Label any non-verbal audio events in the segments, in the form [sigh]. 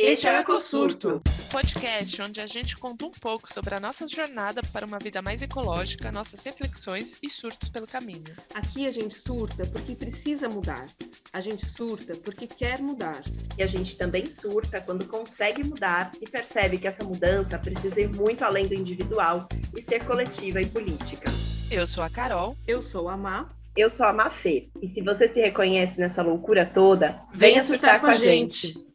Este é o Ecosurto, podcast onde a gente conta um pouco sobre a nossa jornada para uma vida mais ecológica, nossas reflexões e surtos pelo caminho. Aqui a gente surta porque precisa mudar. A gente surta porque quer mudar. E a gente também surta quando consegue mudar e percebe que essa mudança precisa ir muito além do individual e ser coletiva e política. Eu sou a Carol. Eu sou a Má. Eu sou a Mafê. E se você se reconhece nessa loucura toda, venha, surtar, surtar com a gente. gente.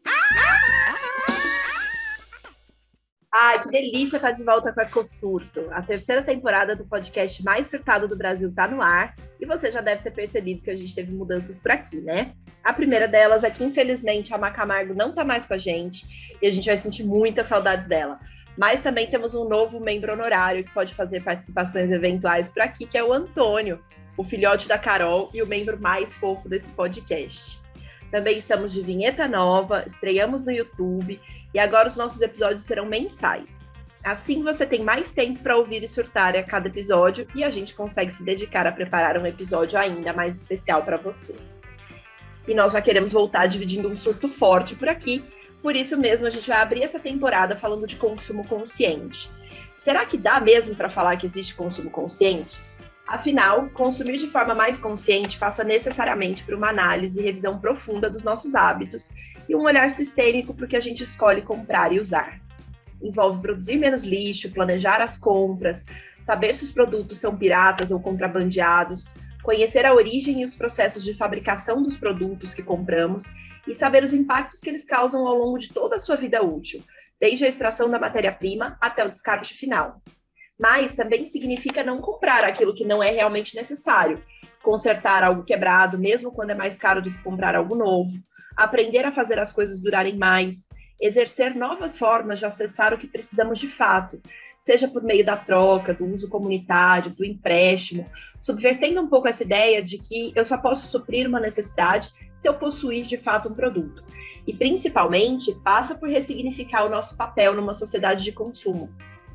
Ai, que delícia estar de volta com a Ecosurto. A terceira temporada do podcast mais surtado do Brasil está no ar e você já deve ter percebido que a gente teve mudanças por aqui, né? A primeira delas é que, infelizmente, a Macamargo não está mais com a gente e a gente vai sentir muitas saudades dela. Mas também temos um novo membro honorário que pode fazer participações eventuais por aqui, que é o Antônio, o filhote da Carol e o membro mais fofo desse podcast. Também estamos de vinheta nova, estreamos no YouTube e agora os nossos episódios serão mensais. Assim você tem mais tempo para ouvir e surtar a cada episódio e a gente consegue se dedicar a preparar um episódio ainda mais especial para você. E nós já queremos voltar dividindo um surto forte por aqui, por isso mesmo a gente vai abrir essa temporada falando de consumo consciente. Será que dá mesmo para falar que existe consumo consciente? Afinal, consumir de forma mais consciente passa necessariamente por uma análise e revisão profunda dos nossos hábitos e um olhar sistêmico para o que a gente escolhe comprar e usar. Envolve produzir menos lixo, planejar as compras, saber se os produtos são piratas ou contrabandeados, conhecer a origem e os processos de fabricação dos produtos que compramos e saber os impactos que eles causam ao longo de toda a sua vida útil, desde a extração da matéria-prima até o descarte final mas também significa não comprar aquilo que não é realmente necessário, consertar algo quebrado, mesmo quando é mais caro do que comprar algo novo, aprender a fazer as coisas durarem mais, exercer novas formas de acessar o que precisamos de fato, seja por meio da troca, do uso comunitário, do empréstimo, subvertendo um pouco essa ideia de que eu só posso suprir uma necessidade se eu possuir de fato um produto. E principalmente passa por ressignificar o nosso papel numa sociedade de consumo,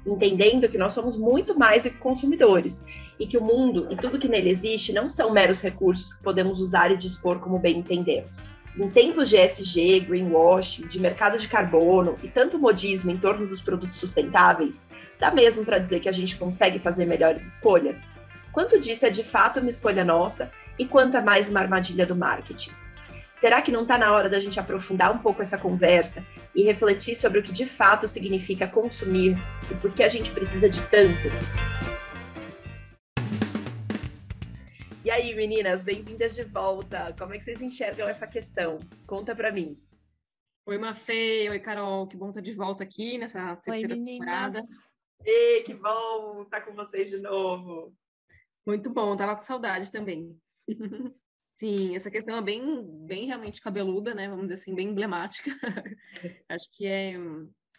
entendendo que nós somos muito mais do que consumidores e que o mundo e tudo que nele existe não são meros recursos que podemos usar e dispor como bem entendemos. Em tempos de ESG, greenwashing, de mercado de carbono e tanto modismo em torno dos produtos sustentáveis, dá mesmo para dizer que a gente consegue fazer melhores escolhas? Quanto disso é de fato uma escolha nossa e quanto é mais uma armadilha do marketing? Será que não está na hora da gente aprofundar um pouco essa conversa e refletir sobre o que de fato significa consumir e por que a gente precisa de tanto? E aí, meninas, bem-vindas de volta. Como é que vocês enxergam essa questão? Conta para mim. Oi, Mafê. Oi, Carol. Que bom estar de volta aqui nessa terceira Oi, temporada. Ei, que bom estar com vocês de novo. Muito bom, tava com saudade também. [laughs] Sim, essa questão é bem, bem realmente cabeluda, né? Vamos dizer assim, bem emblemática. [laughs] Acho que é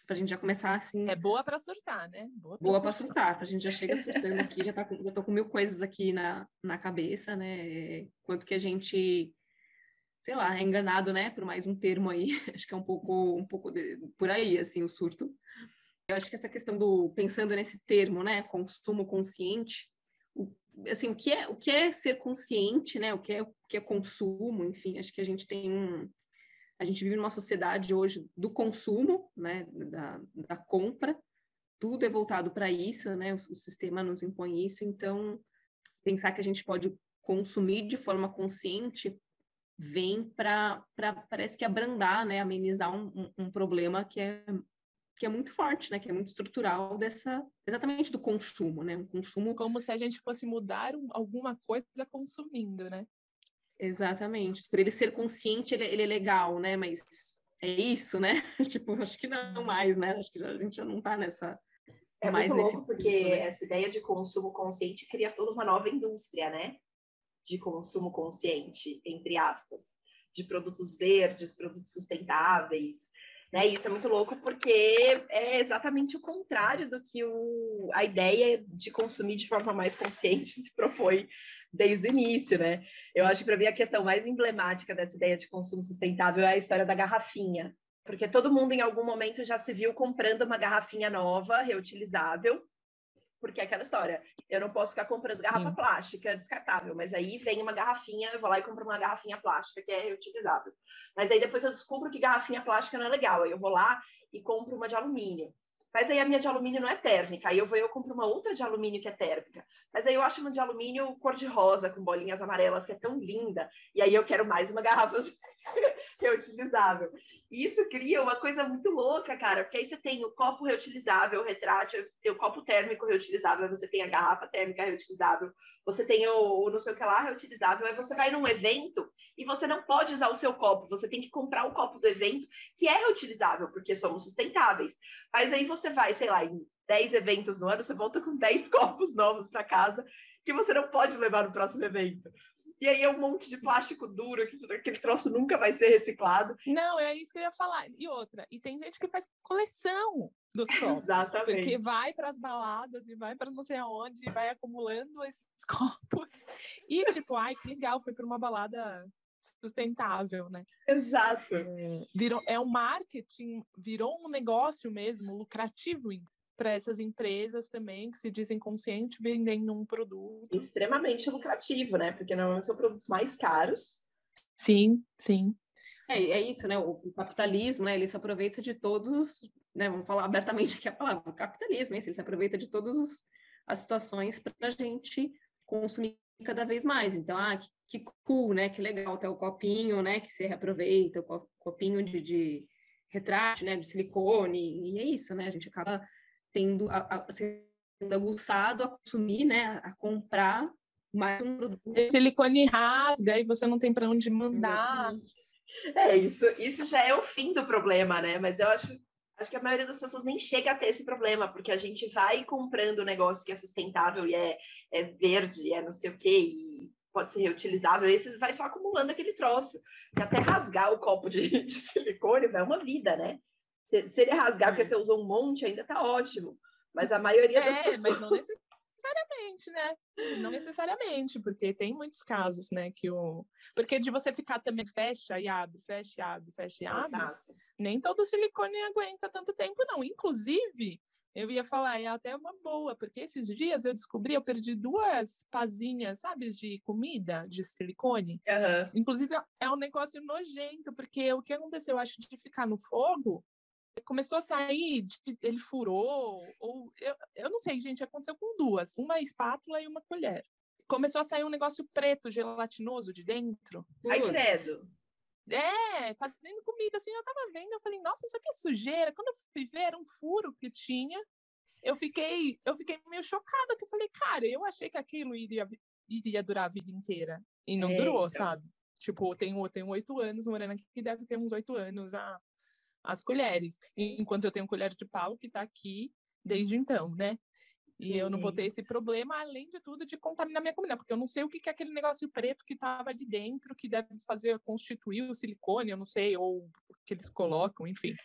para a gente já começar assim. É boa para surtar, né? Boa para surtar. Para a gente já chega [laughs] surtando aqui, já tá com, já tô com mil coisas aqui na, na cabeça, né? Quanto que a gente, sei lá, é enganado, né? Por mais um termo aí. [laughs] Acho que é um pouco, um pouco de, por aí, assim, o surto. Eu acho que essa questão do pensando nesse termo, né? Consumo consciente assim, o que é o que é ser consciente, né? O que é o que é consumo, enfim, acho que a gente tem um a gente vive numa sociedade hoje do consumo, né, da, da compra, tudo é voltado para isso, né? O, o, sistema nos impõe isso, então pensar que a gente pode consumir de forma consciente vem para parece que abrandar, né, amenizar um, um, um problema que é que é muito forte, né? Que é muito estrutural dessa exatamente do consumo, né? Um consumo como se a gente fosse mudar um, alguma coisa consumindo, né? Exatamente. Por ele ser consciente, ele, ele é legal, né? Mas é isso, né? [laughs] tipo, acho que não mais, né? Acho que já, a gente já não está nessa é mais muito nesse louco, porque ponto, né? essa ideia de consumo consciente cria toda uma nova indústria, né? De consumo consciente, entre aspas, de produtos verdes, produtos sustentáveis, né? Isso é muito louco porque é exatamente o contrário do que o, a ideia de consumir de forma mais consciente [laughs] se propõe desde o início, né? Eu acho que para mim a questão mais emblemática dessa ideia de consumo sustentável é a história da garrafinha, porque todo mundo em algum momento já se viu comprando uma garrafinha nova, reutilizável, porque é aquela história. Eu não posso ficar comprando garrafa plástica descartável, mas aí vem uma garrafinha, eu vou lá e compro uma garrafinha plástica que é reutilizável. Mas aí depois eu descubro que garrafinha plástica não é legal, aí eu vou lá e compro uma de alumínio. Mas aí a minha de alumínio não é térmica. Aí eu vou eu compro uma outra de alumínio que é térmica. Mas aí eu acho uma de alumínio cor-de-rosa, com bolinhas amarelas, que é tão linda. E aí eu quero mais uma garrafa [laughs] reutilizável. E isso cria uma coisa muito louca, cara, porque aí você tem o copo reutilizável, o retrátil, você tem o copo térmico reutilizável, você tem a garrafa térmica reutilizável, você tem o, o não sei o que lá reutilizável, aí você vai num evento e você não pode usar o seu copo, você tem que comprar o copo do evento, que é reutilizável, porque somos sustentáveis. Mas aí você vai, sei lá, em 10 eventos no ano, você volta com 10 [laughs] copos novos para casa que você não pode levar no próximo evento. E aí é um monte de plástico duro, que aquele troço nunca vai ser reciclado. Não, é isso que eu ia falar. E outra, e tem gente que faz coleção dos copos. Exatamente. Porque vai para as baladas e vai para não sei aonde, e vai acumulando esses [laughs] copos. E tipo, ai, que legal, foi para uma balada sustentável, né? Exato. É, virou, é um marketing, virou um negócio mesmo lucrativo para essas empresas também que se dizem conscientes vendendo um produto. Extremamente lucrativo, né? Porque normalmente são produtos mais caros. Sim, sim. É, é isso, né? O, o capitalismo, né? Ele se aproveita de todos, né? Vamos falar abertamente aqui a palavra, o capitalismo, é isso, ele se aproveita de todas as situações para a gente consumir cada vez mais. Então, ah, que, que, cool, né? Que legal ter o copinho, né? Que você reaproveita, o copinho de, de retrato, né? De silicone, e é isso, né? A gente acaba tendo a, a, sendo aguçado a consumir, né, a comprar mais um produto. O silicone rasga e você não tem para onde mandar. É, isso, isso já é o fim do problema, né? Mas eu acho, acho que a maioria das pessoas nem chega a ter esse problema, porque a gente vai comprando um negócio que é sustentável e é, é verde, é não sei o quê, e pode ser reutilizável, e você vai só acumulando aquele troço. E até rasgar o copo de, [laughs] de silicone vai uma vida, né? Se, ele rasgar porque é. você usou um monte, ainda tá ótimo. Mas a maioria das é, pessoas... mas não [laughs] necessariamente, né? Não necessariamente, porque tem muitos casos, né, que o... Porque de você ficar também fecha e abre, fecha e abre, fecha e abre, Exato. nem todo silicone aguenta tanto tempo, não. Inclusive, eu ia falar, é até uma boa, porque esses dias eu descobri, eu perdi duas pazinhas, sabe, de comida, de silicone. Uhum. Inclusive, é um negócio nojento, porque o que aconteceu, eu acho, de ficar no fogo, começou a sair, ele furou, ou eu, eu não sei, gente, aconteceu com duas, uma espátula e uma colher. Começou a sair um negócio preto, gelatinoso de dentro. Ai, credo. É, fazendo comida, assim, eu tava vendo, eu falei, nossa, isso aqui é sujeira. Quando eu fui ver, era um furo que tinha. Eu fiquei, eu fiquei meio chocada, que eu falei, cara, eu achei que aquilo iria, iria durar a vida inteira. E não é, durou, então. sabe? Tipo, tenho, tenho oito anos morando aqui, que deve ter uns oito anos a, as colheres, enquanto eu tenho colher de pau que está aqui desde então, né? E Sim. eu não vou ter esse problema, além de tudo, de contaminar minha comida, porque eu não sei o que é aquele negócio preto que estava ali dentro, que deve fazer constituir o silicone, eu não sei, ou o que eles colocam, enfim.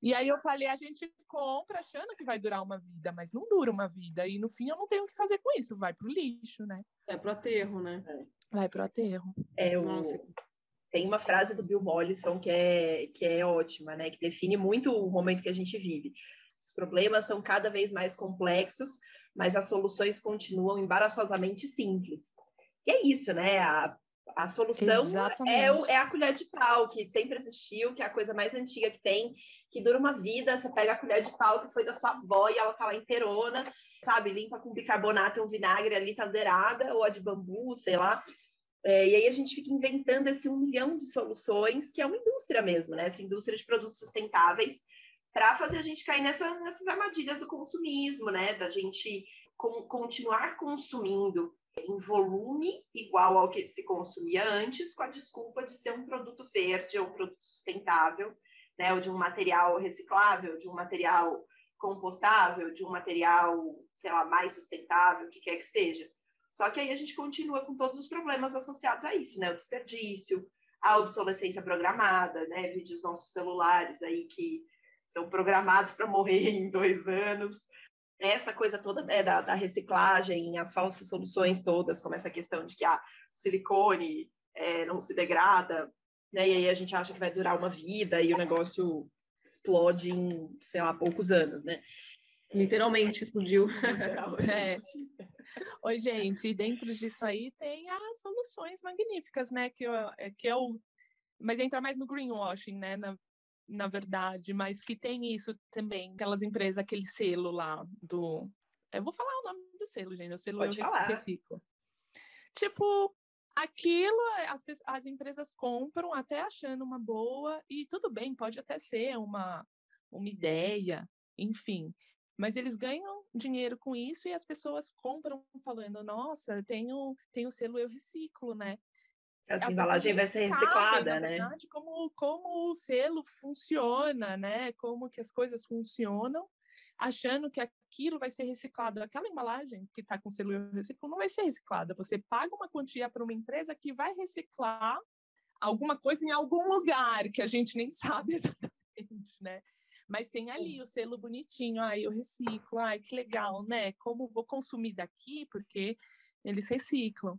E aí eu falei, a gente compra achando que vai durar uma vida, mas não dura uma vida. E no fim eu não tenho o que fazer com isso, vai pro lixo, né? Vai pro aterro, né? Vai pro aterro. É, o... Nossa, tem uma frase do Bill Mollison que é, que é ótima, né? Que define muito o momento que a gente vive. Os problemas são cada vez mais complexos, mas as soluções continuam embaraçosamente simples. E é isso, né? A, a solução é, o, é, a colher de pau, que sempre existiu, que é a coisa mais antiga que tem, que dura uma vida. Você pega a colher de pau que foi da sua avó e ela tá lá inteirona, sabe? Limpa com bicarbonato e um vinagre ali, tá zerada, ou a de bambu, sei lá. É, e aí a gente fica inventando esse um milhão de soluções, que é uma indústria mesmo, né? Essa indústria de produtos sustentáveis, para fazer a gente cair nessa, nessas armadilhas do consumismo, né? Da gente com, continuar consumindo em volume igual ao que se consumia antes, com a desculpa de ser um produto verde ou um produto sustentável, né? Ou de um material reciclável, de um material compostável, de um material, sei lá, mais sustentável, o que quer que seja. Só que aí a gente continua com todos os problemas associados a isso, né? O desperdício, a obsolescência programada, né? Vídeos nossos celulares aí que são programados para morrer em dois anos. Essa coisa toda né, da, da, reciclagem, as falsas soluções todas, como essa questão de que a silicone é, não se degrada, né? E aí a gente acha que vai durar uma vida e o negócio explode em, sei lá, poucos anos, né? Literalmente explodiu. [laughs] [laughs] É. Oi, gente, e dentro disso aí tem as soluções magníficas, né? Que, eu, é, que o. Mas entra mais no greenwashing, né? Na, na verdade, mas que tem isso também, aquelas empresas, aquele selo lá do. Eu vou falar o nome do selo, gente. O selo Pode eu falar. reciclo. Tipo, aquilo as, as empresas compram até achando uma boa, e tudo bem, pode até ser uma, uma ideia, enfim. Mas eles ganham dinheiro com isso e as pessoas compram falando, nossa, tenho, tenho selo eu reciclo, né? Essa as embalagem vai ser sabem, reciclada, na né? verdade, como, como o selo funciona, né? Como que as coisas funcionam, achando que aquilo vai ser reciclado. Aquela embalagem que está com selo eu reciclo não vai ser reciclada. Você paga uma quantia para uma empresa que vai reciclar alguma coisa em algum lugar que a gente nem sabe [laughs] exatamente, né? Mas tem ali o selo bonitinho, ai, eu reciclo, ai, que legal, né? Como vou consumir daqui, porque eles reciclam.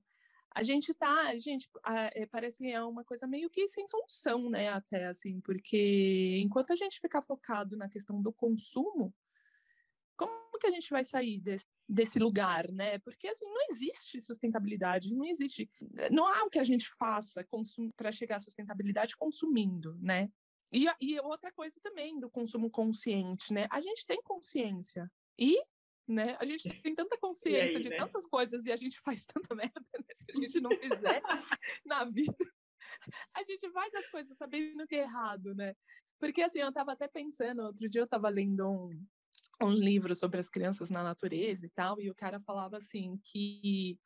A gente tá, gente, é, parece que é uma coisa meio que sem solução, né? Até assim, porque enquanto a gente ficar focado na questão do consumo, como que a gente vai sair desse, desse lugar, né? Porque assim, não existe sustentabilidade, não existe, não há o que a gente faça para chegar à sustentabilidade consumindo, né? E, e outra coisa também do consumo consciente, né? A gente tem consciência e, né? A gente tem tanta [laughs] consciência aí, de né? tantas coisas e a gente faz [laughs] tanta merda, né? Se a gente não fizer [laughs] na vida, a gente faz as coisas sabendo que é errado, né? Porque assim, eu tava até pensando, outro dia eu tava lendo um, um livro sobre as crianças na natureza e tal, e o cara falava assim que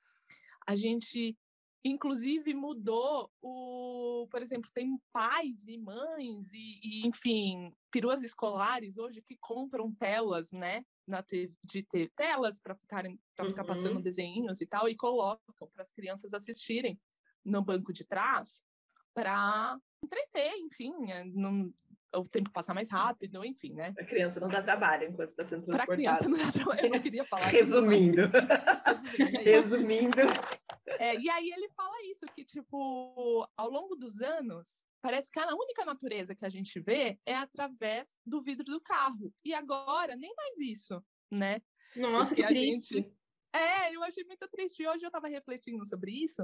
a gente inclusive mudou o, por exemplo, tem pais e mães e, e, enfim, peruas escolares hoje que compram telas, né, na te- de ter telas para ficarem para ficar passando Uhum. desenhos e tal e colocam para as crianças assistirem no banco de trás para entreter, enfim, é, não- o tempo passar mais rápido, enfim, né? A criança não dá trabalho enquanto está sendo Para transportada. criança não dá trabalho, eu não queria falar [laughs] Resumindo. Resumindo, isso. Resumindo. É, e aí ele fala isso, que, tipo, ao longo dos anos, parece que a única natureza que a gente vê é através do vidro do carro. E agora, nem mais isso, né? Nossa, Porque que a triste. gente- É, eu achei muito triste. Hoje eu tava refletindo sobre isso,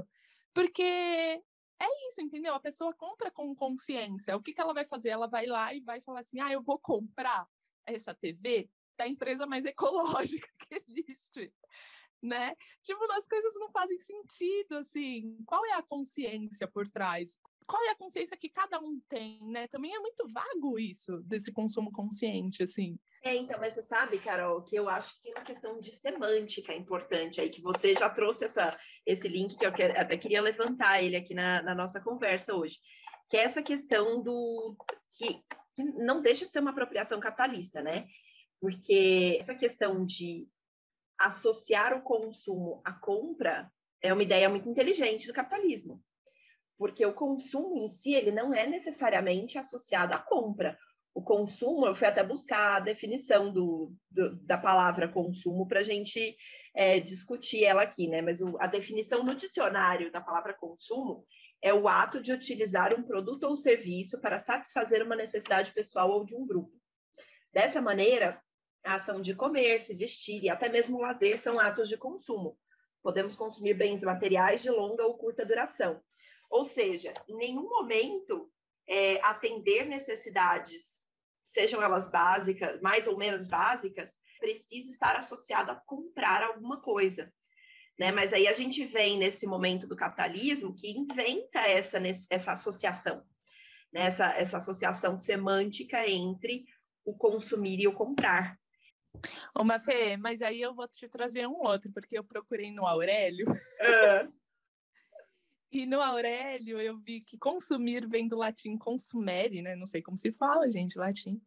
porque é isso, entendeu? A pessoa compra com consciência. O que, que ela vai fazer? Ela vai lá e vai falar assim: ah, eu vou comprar essa TV da empresa mais [laughs] ecológica que existe. Né? Tipo, as coisas não fazem sentido, assim. Qual é a consciência por trás? Qual é a consciência que cada um tem, né? Também é muito vago isso, desse consumo consciente, assim. É, então, mas você sabe, Carol, que eu acho que tem uma questão de semântica importante aí, que você já trouxe essa, esse link, que eu até queria levantar ele aqui na, na nossa conversa hoje, que é essa questão do. que, que não deixa de ser uma apropriação capitalista, né? Porque essa questão de associar o consumo à compra é uma ideia muito inteligente do capitalismo. Porque o consumo em si, ele não é necessariamente associado à compra o consumo, eu fui até buscar a definição do, do- da palavra consumo para a gente é, discutir ela aqui, né? Mas o- a definição no dicionário da palavra consumo é o ato de utilizar um produto ou serviço para satisfazer uma necessidade pessoal ou de um grupo. Dessa maneira, a ação de comer, se vestir e até mesmo lazer são atos de consumo. Podemos consumir bens materiais de longa ou curta duração. Ou seja, em nenhum momento é, atender necessidades, sejam elas básicas, mais ou menos básicas, precisa estar associado a comprar alguma coisa. Né? Mas aí a gente vem nesse momento do capitalismo que inventa essa, essa associação, né? essa, essa associação semântica entre o consumir e o comprar. Ô, Mafê, mas aí eu vou te trazer um outro, porque eu procurei no Aurélio, e no Aurélio eu vi que consumir vem do latim consumere, né? Não sei como se fala, gente, latim.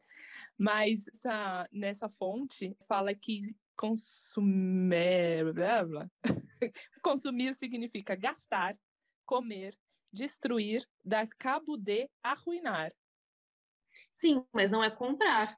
Mas essa- nessa fonte fala que consumer, blá, blá. [laughs] consumir significa gastar, comer, destruir, dar cabo de, arruinar. Sim, mas não é comprar,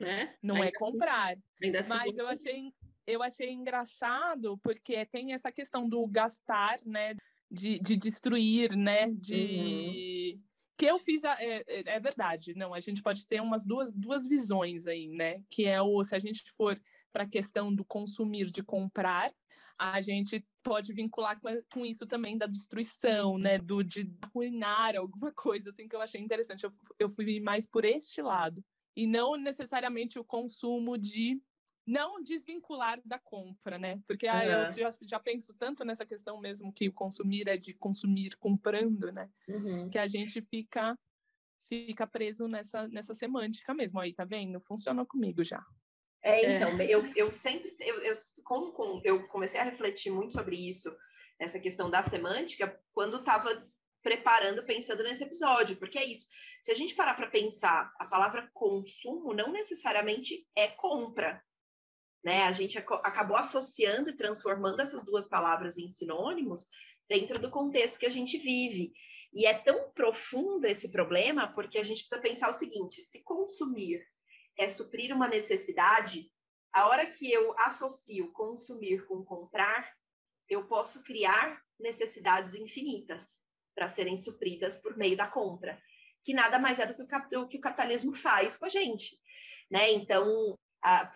né? Não é Ainda- comprar. ainda Mas assim- eu achei, eu achei engraçado porque tem essa questão do gastar, né? De, de destruir, né? De... que eu fiz a, é, é, é, verdade. Não, a gente pode ter umas duas, duas visões aí, né? Que é o se a gente for para a questão do consumir, de comprar, a gente pode vincular com, com, isso também da destruição, né? Do de arruinar alguma [laughs] coisa assim que eu achei interessante. Eu, eu fui mais por este lado e não necessariamente o consumo de não desvincular da compra, né? Porque uhum. eu já, já, penso tanto nessa questão mesmo que o consumir é de consumir comprando, né? Uhum. Que a gente fica fica preso nessa, nessa semântica mesmo. Aí, tá vendo? Funcionou comigo já. É, então, é. Eu, eu sempre, eu, eu, com, eu comecei a refletir muito sobre isso, essa questão da semântica, quando estava preparando, pensando nesse episódio, porque é isso. Se a gente parar para pensar, a palavra consumo não necessariamente é compra, né? A gente acabou associando e transformando essas duas palavras em sinônimos dentro do contexto que a gente vive. E é tão profundo esse problema porque a gente precisa pensar o seguinte: se consumir é suprir uma necessidade, a hora que eu associo consumir com comprar, eu posso criar necessidades infinitas para serem supridas por meio da compra, que nada mais é do que o, que o capitalismo faz com a gente. Né? Então,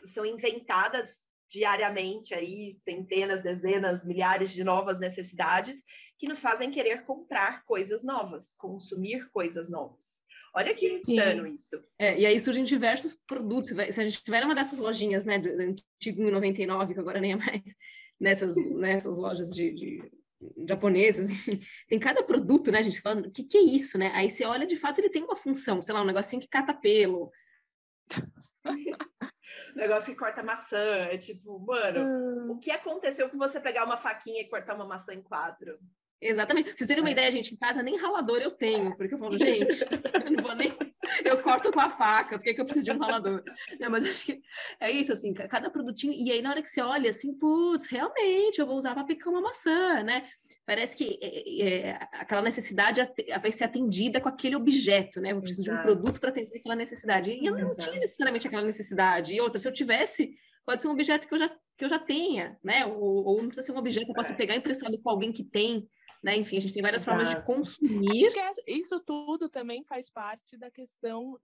são inventadas diariamente aí centenas, dezenas, milhares de novas necessidades que nos fazem querer comprar coisas novas, consumir coisas novas. Olha que insano isso. É, e aí surgem diversos produtos. Se a gente tiver uma dessas lojinhas, né, do antigo 99, que agora nem é mais, [laughs] nessas, nessas lojas de, de japonesas, enfim, tem cada produto, né, a gente falando, o que, que é isso, né? Aí você olha, de fato, ele tem uma função, sei lá, um negocinho que cata pelo, [laughs] negócio que corta maçã. É tipo, mano, hum. o que aconteceu com você pegar uma faquinha e cortar uma maçã em quatro? Exatamente. Vocês terem uma é. ideia, gente, em casa nem ralador eu tenho, porque eu falo, [laughs] gente, eu não vou nem. Eu corto com a faca, por que, que eu preciso de um ralador? Não, mas acho que é isso, assim, cada produtinho. E aí, na hora que você olha, assim, putz, realmente, eu vou usar para picar uma maçã, né? Parece que é, é, aquela necessidade vai ser atendida com aquele objeto, né? Eu preciso Exato. de um produto para atender aquela necessidade. E eu não Exato. tinha necessariamente aquela necessidade. E outra, se eu tivesse, pode ser um objeto que eu já, que eu já tenha, né? Ou, ou não precisa ser um objeto que eu possa é. pegar emprestado com alguém que tem. Né? Enfim, a gente tem várias Exato. formas de consumir. Isso tudo também faz parte da questão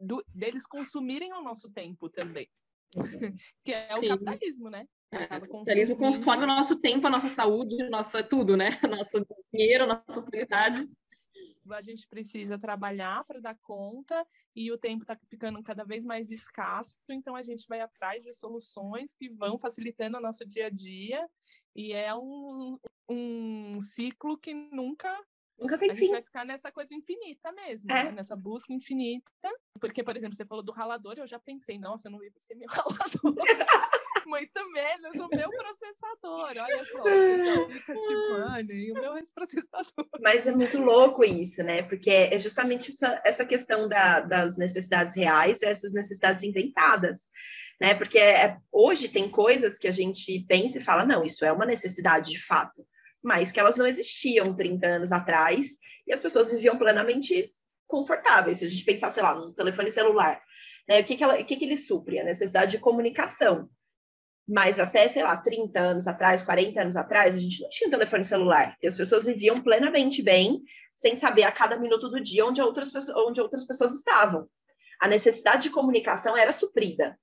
do, deles consumirem o nosso tempo também. [laughs] que é o Sim. capitalismo, né? É, capitalismo conforme o nosso tempo, a nossa saúde, nossa tudo, né? [laughs] Nosso dinheiro, nossa sanidade. A gente precisa trabalhar para dar conta e o tempo está ficando cada vez mais escasso, então a gente vai atrás de soluções que vão facilitando o nosso dia a dia e é um, um ciclo que nunca Nunca tem a fim. gente vai ficar nessa coisa infinita mesmo, é. né? nessa busca infinita. Porque, por exemplo, você falou do ralador, eu já pensei, nossa, eu não ia ser meu ralador. [laughs] Muito menos o meu processador. Olha só, e [laughs] o meu processador. Mas é muito louco isso, né? Porque é justamente essa, essa questão da, das necessidades reais e essas necessidades inventadas. Né? Porque é, hoje tem coisas que a gente pensa e fala, não, isso é uma necessidade de fato mas que elas não existiam 30 anos atrás e as pessoas viviam plenamente confortáveis. Se a gente pensar, sei lá, no telefone celular, né, o, que, que, ela, o que, que ele supre? A necessidade de comunicação. Mas até, sei lá, 30 anos atrás, 40 anos atrás, a gente não tinha telefone celular. E as pessoas viviam plenamente bem, sem saber a cada minuto do dia onde outras, onde outras pessoas estavam. A necessidade de comunicação era suprida.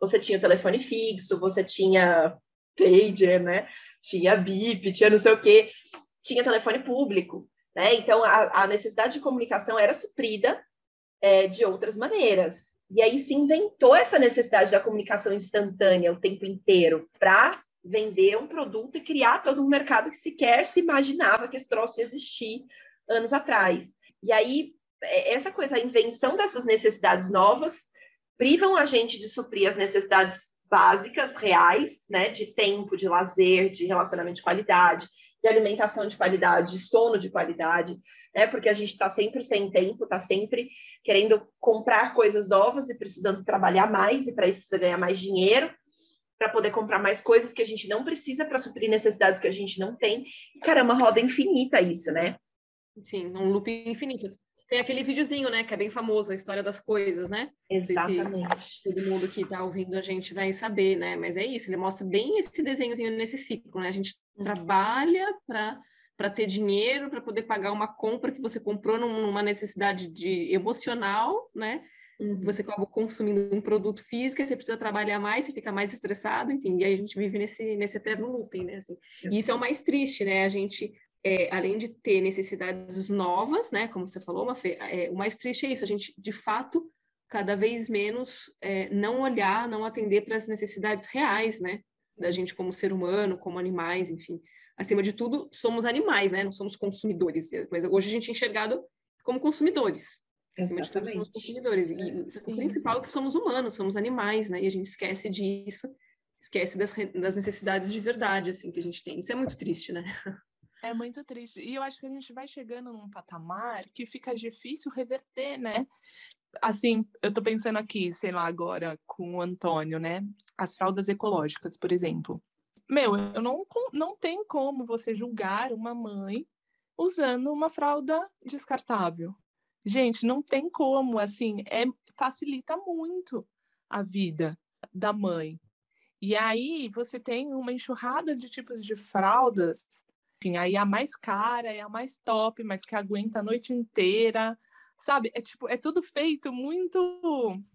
Você tinha o telefone fixo, você tinha pager, né? tinha BIP, tinha não sei o quê, tinha telefone público, né? Então a, a necessidade de comunicação era suprida é, de outras maneiras. E aí se inventou essa necessidade da comunicação instantânea o tempo inteiro para vender um produto e criar todo um mercado que sequer se imaginava que esse troço ia existir anos atrás. E aí é, essa coisa, a invenção dessas necessidades novas privam a gente de suprir as necessidades básicas, reais, né, de tempo, de lazer, de relacionamento de qualidade, de alimentação de qualidade, de sono de qualidade, né, porque a gente está sempre sem tempo, está sempre querendo comprar coisas novas e precisando trabalhar mais, e para isso precisa ganhar mais dinheiro, para poder comprar mais coisas que a gente não precisa para suprir necessidades que a gente não tem. E, caramba, roda infinita isso, né? Sim, um loop infinito. Tem aquele videozinho, né, que é bem famoso, a história das coisas, né? Exatamente. todo mundo que está ouvindo a gente vai saber, né? Mas é isso, ele mostra bem esse desenhozinho nesse ciclo, né? A gente trabalha para para ter dinheiro, para poder pagar uma compra que você comprou numa necessidade de emocional, né? Uhum. Você acaba consumindo um produto físico, você precisa trabalhar mais, você fica mais estressado, enfim, e aí a gente vive nesse, nesse eterno looping, né? Assim. E isso é o mais triste, né? A gente, é, além de ter necessidades novas, né? Como você falou, Mafê, é, o mais triste é isso, a gente, de fato, cada vez menos é, não olhar, não atender para as necessidades reais, né? Da gente como ser humano, como animais, enfim. Acima de tudo, somos animais, né? Não somos consumidores, mas hoje a gente é enxergado como consumidores. Acima de tudo, somos consumidores. E o principal é que somos humanos, somos animais, né? E a gente esquece disso, esquece das, das necessidades de verdade, assim, que a gente tem. Isso é muito triste, né? [laughs] É muito triste. E eu acho que a gente vai chegando num patamar que fica difícil reverter, né? Assim, eu tô pensando aqui, sei lá, agora com o Antônio, né? As fraldas ecológicas, por exemplo. Meu, eu não, não tem como você julgar uma mãe usando uma fralda descartável. Gente, não tem como, assim, é, facilita muito a vida da mãe. E aí você tem uma enxurrada de tipos de fraldas, enfim, aí a mais cara é a mais top, mas que aguenta a noite inteira, sabe? É tipo, é tudo feito muito,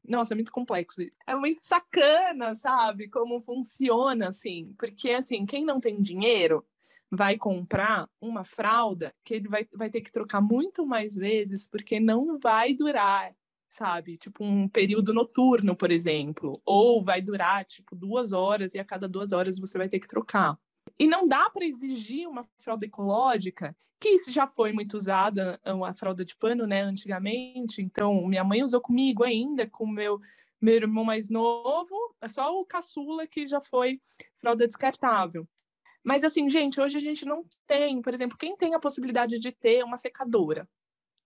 nossa, é muito complexo. É muito sacana, sabe? Como funciona assim, porque assim, quem não tem dinheiro vai comprar uma fralda que ele vai, vai ter que trocar muito mais vezes, porque não vai durar, sabe? Tipo, um período noturno, por exemplo. Ou vai durar, tipo, duas horas e a cada duas horas você vai ter que trocar. E não dá para exigir uma fralda ecológica, que isso já foi muito usada, a fralda de pano, né, antigamente. Então, minha mãe usou comigo ainda, com meu meu irmão mais novo, é só o caçula que já foi fralda descartável. Mas assim, gente, hoje a gente não tem, por exemplo, quem tem a possibilidade de ter uma secadora,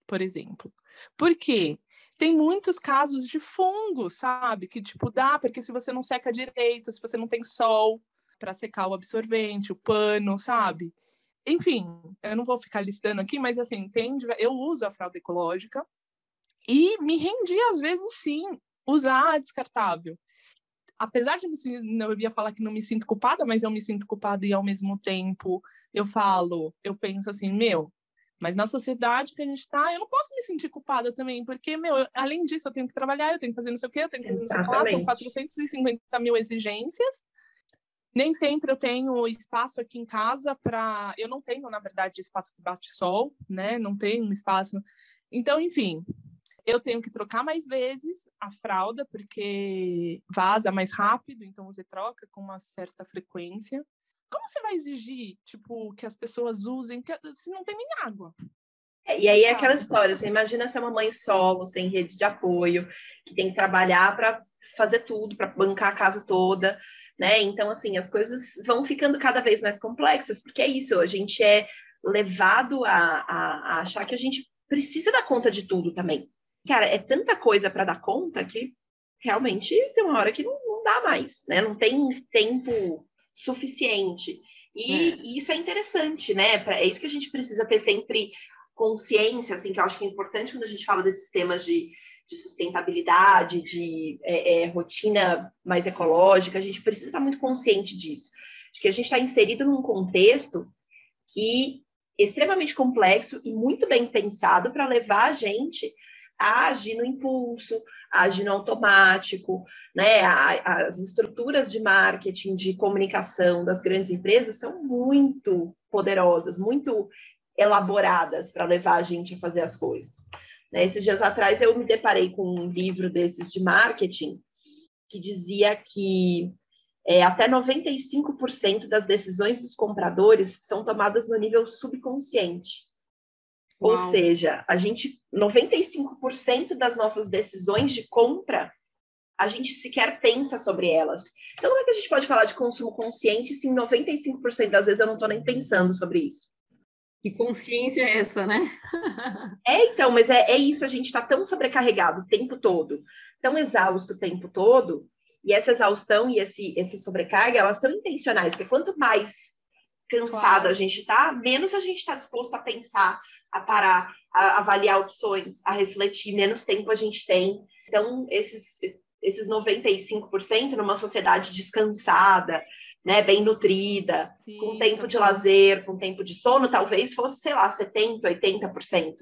por exemplo. Por quê? Tem muitos casos de fungo, sabe? Que tipo dá, porque se você não seca direito, se você não tem sol para secar o absorvente, o pano, sabe? Enfim, eu não vou ficar listando aqui, mas assim, tem, eu uso a fralda ecológica e me rendi às vezes sim usar a descartável apesar de me, eu ia falar que não me sinto culpada, mas eu me sinto culpada e ao mesmo tempo eu falo, eu penso assim, meu, mas na sociedade que a gente está, eu não posso me sentir culpada também, porque, meu, eu, além disso, eu tenho que trabalhar, eu tenho que fazer não sei o quê, eu tenho que fazer não sei o quê, são 450 mil exigências. Nem sempre eu tenho espaço aqui em casa para. Eu não tenho, na verdade, espaço que bate sol, né? Não tenho espaço. Então, enfim, eu tenho que trocar mais vezes a fralda, porque vaza mais rápido, então você troca com uma certa frequência. Como você vai exigir, tipo, que as pessoas usem se não tem nem água? É, e aí é aquela história, você imagina ser uma mãe solo, sem rede de apoio, que tem que trabalhar para fazer tudo, para bancar a casa toda, né? Então, assim, as coisas vão ficando cada vez mais complexas, porque é isso, a gente é levado a, a, a achar que a gente precisa dar conta de tudo também cara, é tanta coisa para dar conta que realmente tem uma hora que não, não dá mais, né? Não tem tempo suficiente. E, é. e isso é interessante, né? Pra, é isso que a gente precisa ter sempre consciência, assim, que eu acho que é importante quando a gente fala desses temas de, de sustentabilidade, de é, é, rotina mais ecológica, a gente precisa estar muito consciente disso. De que a gente está inserido num contexto que é extremamente complexo e muito bem pensado para levar a gente a agir no impulso, a agir no automático, né? as estruturas de marketing, de comunicação das grandes empresas são muito poderosas, muito elaboradas para levar a gente a fazer as coisas. Né? Esses dias atrás eu me deparei com um livro desses de marketing que dizia que é, até 95% das decisões dos compradores são tomadas no nível subconsciente. Uau. Ou seja, a gente 95% das nossas decisões de compra a gente sequer pensa sobre elas. Então, como é que a gente pode falar de consumo consciente se em 95% das vezes eu não estou nem pensando sobre isso? Que consciência é essa, né? [laughs] é, então, mas é, é isso, a gente está tão sobrecarregado o tempo todo, tão exausto o tempo todo, e essa exaustão e esse, esse sobrecarga, elas são intencionais, porque quanto mais cansado claro. a gente está, menos a gente está disposto a pensar, a parar, a avaliar opções, a refletir, menos tempo a gente tem. Então, esses, esses 95% numa sociedade descansada, né, bem nutrida, Sim, com tempo de lazer, com tempo de sono, talvez fosse, sei lá, 70%, 80%.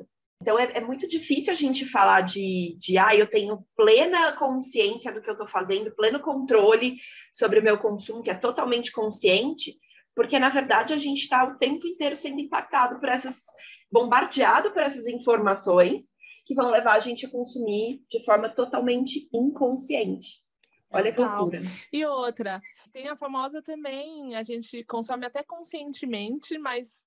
Então é, é muito difícil a gente falar de, de ah, eu tenho plena consciência do que eu estou fazendo, pleno controle sobre o meu consumo, que é totalmente consciente, porque na verdade a gente está o tempo inteiro sendo impactado por essas, bombardeado por essas informações que vão levar a gente a consumir de forma totalmente inconsciente. Olha que loucura. E outra, tem a famosa também, a gente consome até conscientemente, mas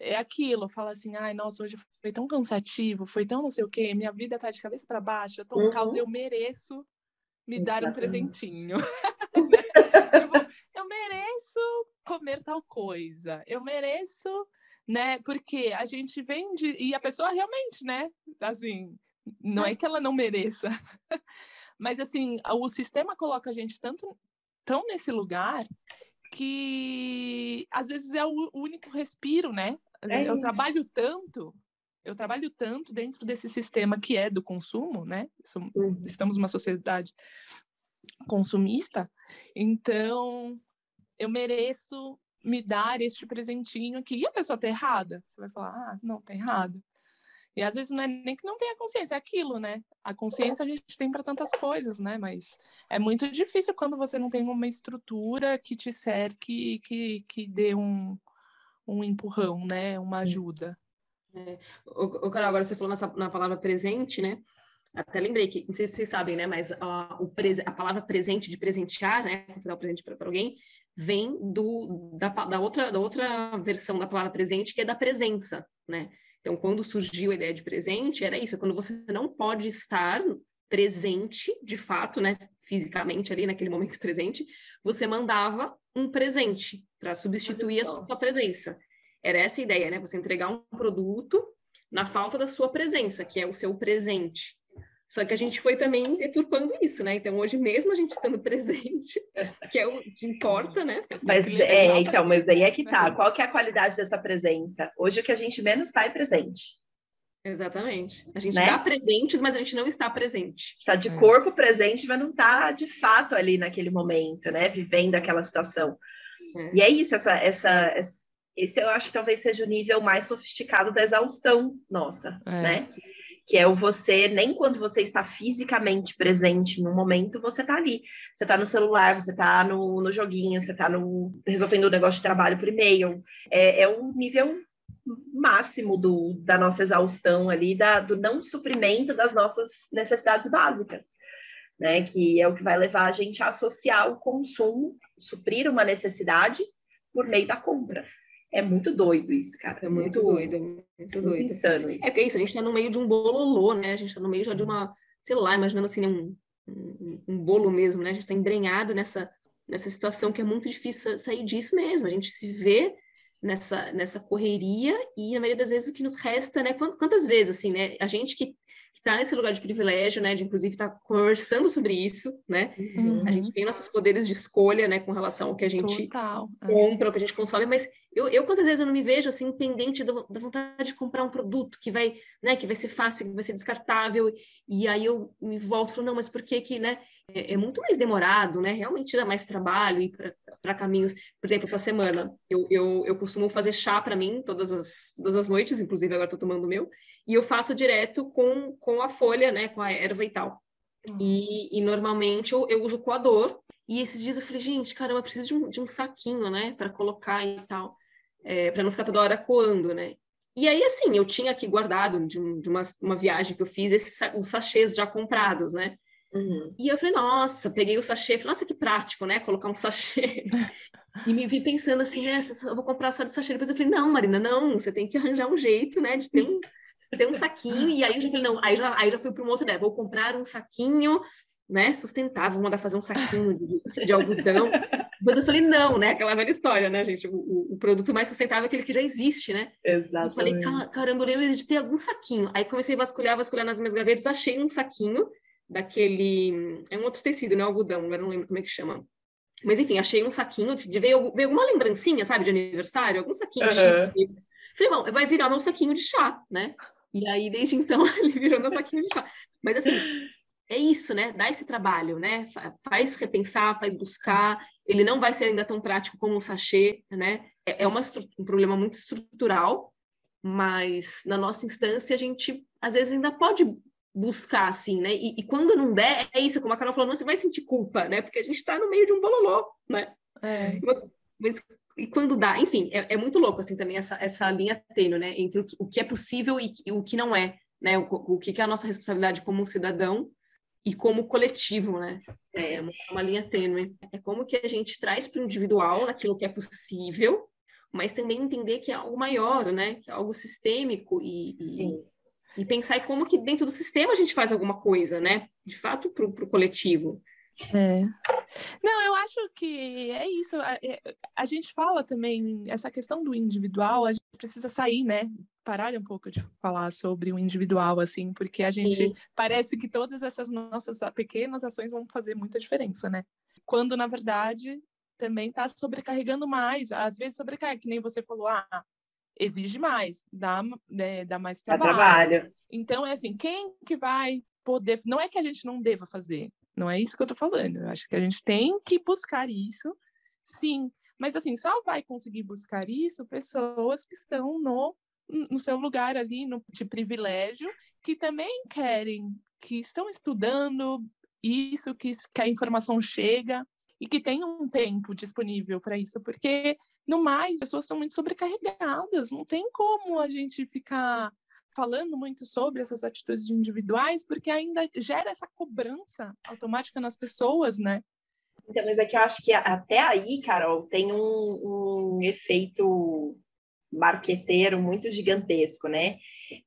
é aquilo, fala assim, ai, nossa, hoje foi tão cansativo, foi tão não sei o quê, minha vida tá de cabeça para baixo, eu tô um Uhum. caos, eu mereço me dar um Exatamente. presentinho. [laughs] Tipo, eu mereço comer tal coisa, eu mereço, né? Porque a gente vende, e a pessoa realmente, né? Assim, não é que ela não mereça, [laughs] mas assim, o sistema coloca a gente tanto tão nesse lugar que às vezes é o único respiro, né? É eu isso. trabalho tanto, eu trabalho tanto dentro desse sistema que é do consumo, né? Uhum. Estamos numa sociedade consumista, então eu mereço me dar este presentinho aqui. E a pessoa tá errada? Você vai falar, ah, não, tá errado. E às vezes não é nem que não tenha consciência, é aquilo, né? A consciência a gente tem para tantas coisas, né? Mas é muito difícil quando você não tem uma estrutura que te cerque, que, que dê um, um empurrão, né? Uma ajuda. O, o Carol, agora você falou nessa, na palavra presente, né? Até lembrei que, não sei se vocês sabem, né? Mas a, o prese- a palavra presente, de presentear, né? Quando você dá o presente para alguém, vem do, da, da, outra, da outra versão da palavra presente, que é da presença, né? Então, quando surgiu a ideia de presente, era isso, é quando você não pode estar presente, de fato, né? Fisicamente ali, naquele momento [laughs] presente, você mandava um presente para substituir a sua presença. Era essa a ideia, né? Você entregar um produto na falta da sua presença, que é o seu presente. Só que a gente foi também deturpando isso, né? Então, hoje mesmo a gente estando [laughs] presente, que é o que importa, né? Mas é, pra então, mas aí é que tá. Qual que é a qualidade dessa presença? Hoje o que a gente menos está é presente. Exatamente. A gente Né? dá presentes, mas a gente não está presente. Está de É. corpo presente, mas não está de fato ali naquele momento, né? Vivendo aquela situação. É. E é isso, essa, essa, essa- esse eu acho que talvez seja o nível mais sofisticado da exaustão nossa, É. né? Que é o você, nem quando você está fisicamente presente no momento, você está ali. Você está no celular, você está no, no joguinho, você está resolvendo o negócio de trabalho por e-mail. É, é o nível máximo do, da nossa exaustão ali, da, do não suprimento das nossas necessidades básicas, né? Que é o que vai levar a gente a associar o consumo, suprir uma necessidade por meio da compra. É muito doido isso, cara. É muito doido, muito Muito doido. insano isso. É que é isso, a gente está no meio de um bololô, né? A gente está no meio já de uma, sei lá, imaginando assim, um, um, um bolo mesmo, né? A gente está embrenhado nessa, nessa situação que é muito difícil sa- sair disso mesmo. A gente se vê nessa, nessa correria e, na maioria das vezes, o que nos resta, né? Quant- Quantas vezes, assim, né? A gente que está nesse lugar de privilégio, né? De, inclusive, estar conversando sobre isso, né? Uhum. A gente tem nossos poderes de escolha, né? Com relação ao que a gente Total. é. compra, o que a gente consome, mas eu, eu quantas vezes eu não me vejo assim pendente da, da vontade de comprar um produto que vai, né, que vai ser fácil, que vai ser descartável, e aí eu me volto e falo, não, mas por que que, né, é, é muito mais demorado, né, realmente dá mais trabalho ir para caminhos, por exemplo, essa semana, eu, eu, eu costumo fazer chá para mim todas as, todas as noites, inclusive agora estou tomando o meu, e eu faço direto com, com a folha, né, com a erva e tal. E, e normalmente eu, eu uso coador. E esses dias eu falei, gente, caramba, eu preciso de um, de um saquinho, né, para colocar e tal, é, para não ficar toda hora coando, né? E aí, assim, eu tinha aqui guardado de, um- de uma, uma viagem que eu fiz esses, os sachês já comprados, né? Uhum. E eu falei, nossa, peguei o sachê, falei, nossa, que prático, né? Colocar um sachê. [laughs] e me vi pensando assim, né? Eu vou comprar só de sachê. Depois eu falei, não, Marina, não, você tem que arranjar um jeito, né? De ter um, ter um saquinho. E aí eu já falei, não, aí já, aí já fui para uma outra ideia, vou comprar um saquinho, né? Sustentável, vou mandar fazer um saquinho de, de algodão. Depois eu falei, não, né? Aquela velha história, né, gente? O, o- produto mais sustentável é aquele que já existe, né? Eu falei, Exatamente. "Ca- caramba, eu lembro de ter algum saquinho. Aí comecei a vasculhar, vasculhar nas minhas gavetas, achei um saquinho daquele. É um outro tecido, não é algodão, agora não lembro como é que chama. Mas enfim, achei um saquinho, de, de- veio, veio alguma lembrancinha, sabe, de aniversário, algum saquinho. Aham. que veio. Falei, bom, vai virar meu saquinho de chá, né? E aí, desde então, [laughs] ele virou meu saquinho de chá. Mas assim, é isso, né? Dá esse trabalho, né? Fa- Faz repensar, faz buscar. ele não vai ser ainda tão prático como o sachê, né? É, é uma, um problema muito estrutural, mas na nossa instância a gente às vezes ainda pode buscar assim, né? E, e quando não der, é isso, como a Carol falou, você vai sentir culpa, né? Porque a gente está no meio de um bololô, né? É. Mas, e quando dá, enfim, é, é, muito louco assim também essa, essa linha tênue, né? Entre o que, o que é possível e, e, o que não é, né? O, o que, que é a nossa responsabilidade como cidadão e como coletivo, né? É uma, uma linha tênue. É como que a gente traz para o individual naquilo que é possível, mas também entender que é algo maior, né? Que é algo sistêmico e, e, e pensar como que dentro do sistema a gente faz alguma coisa, né? De fato, para o coletivo. É. Não, eu acho que é isso. A, é, a, gente fala também, essa questão do individual, a gente precisa sair, né? Parar um pouco de falar sobre o individual, assim, porque a gente Sim. parece que todas essas nossas pequenas ações vão fazer muita diferença, né? Quando, na verdade, também está sobrecarregando mais. Às vezes sobrecarrega, que nem você falou, ah, exige mais, dá, né, dá mais trabalho. trabalho. Então, é assim, quem que vai poder... Não é que a gente não deva fazer, não é isso que eu estou falando. Eu acho que a gente tem que buscar isso, sim. Mas, assim, só vai conseguir buscar isso pessoas que estão no, no seu lugar ali no, de privilégio, que também querem, que estão estudando isso, que, que a informação chega, e que tem um tempo disponível para isso, porque no mais as pessoas estão muito sobrecarregadas, não tem como a gente ficar falando muito sobre essas atitudes individuais, porque ainda gera essa cobrança automática nas pessoas, né? Então, mas é que eu acho que até aí, Carol, tem um, um efeito marqueteiro muito gigantesco, né?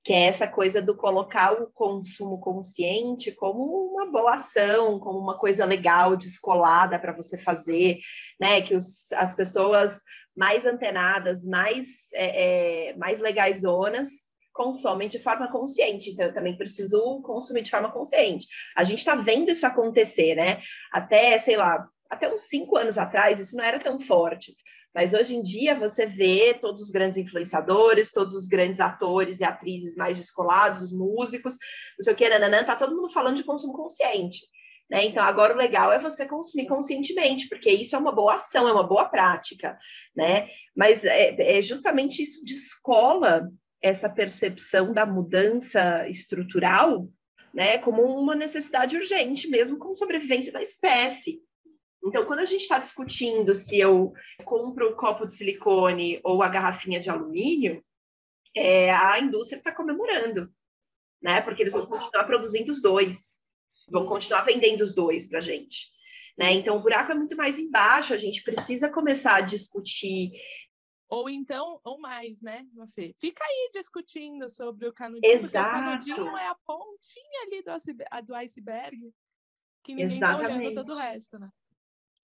que é essa coisa do colocar o consumo consciente como uma boa ação, como uma coisa legal, descolada para você fazer, né? Que os, as pessoas mais antenadas, mais, é, é, mais legais zonas consomem de forma consciente, então eu também preciso consumir de forma consciente. A gente está vendo isso acontecer, né? Até, sei lá, até uns cinco anos atrás, isso não era tão forte. Mas hoje em dia você vê todos os grandes influenciadores, todos os grandes atores e atrizes mais descolados, os músicos, não sei o que, nananã, tá todo mundo falando de consumo consciente. Né? Então, agora o legal é você consumir conscientemente, porque isso é uma boa ação, é uma boa prática, né? Mas é, é justamente isso descola essa percepção da mudança estrutural, né, como uma necessidade urgente, mesmo com sobrevivência da espécie. Então, quando a gente está discutindo se eu compro o copo de silicone ou a garrafinha de alumínio, é, a indústria está comemorando, né? Porque eles vão continuar produzindo os dois, vão continuar vendendo os dois para a gente. Né? Então, o buraco é muito mais embaixo, a gente precisa começar a discutir. Ou então, ou mais, né, Mafê? Fica aí discutindo sobre o canudinho, Exato. porque o canudinho é a pontinha ali do, do iceberg, que ninguém está olhando todo o resto, né?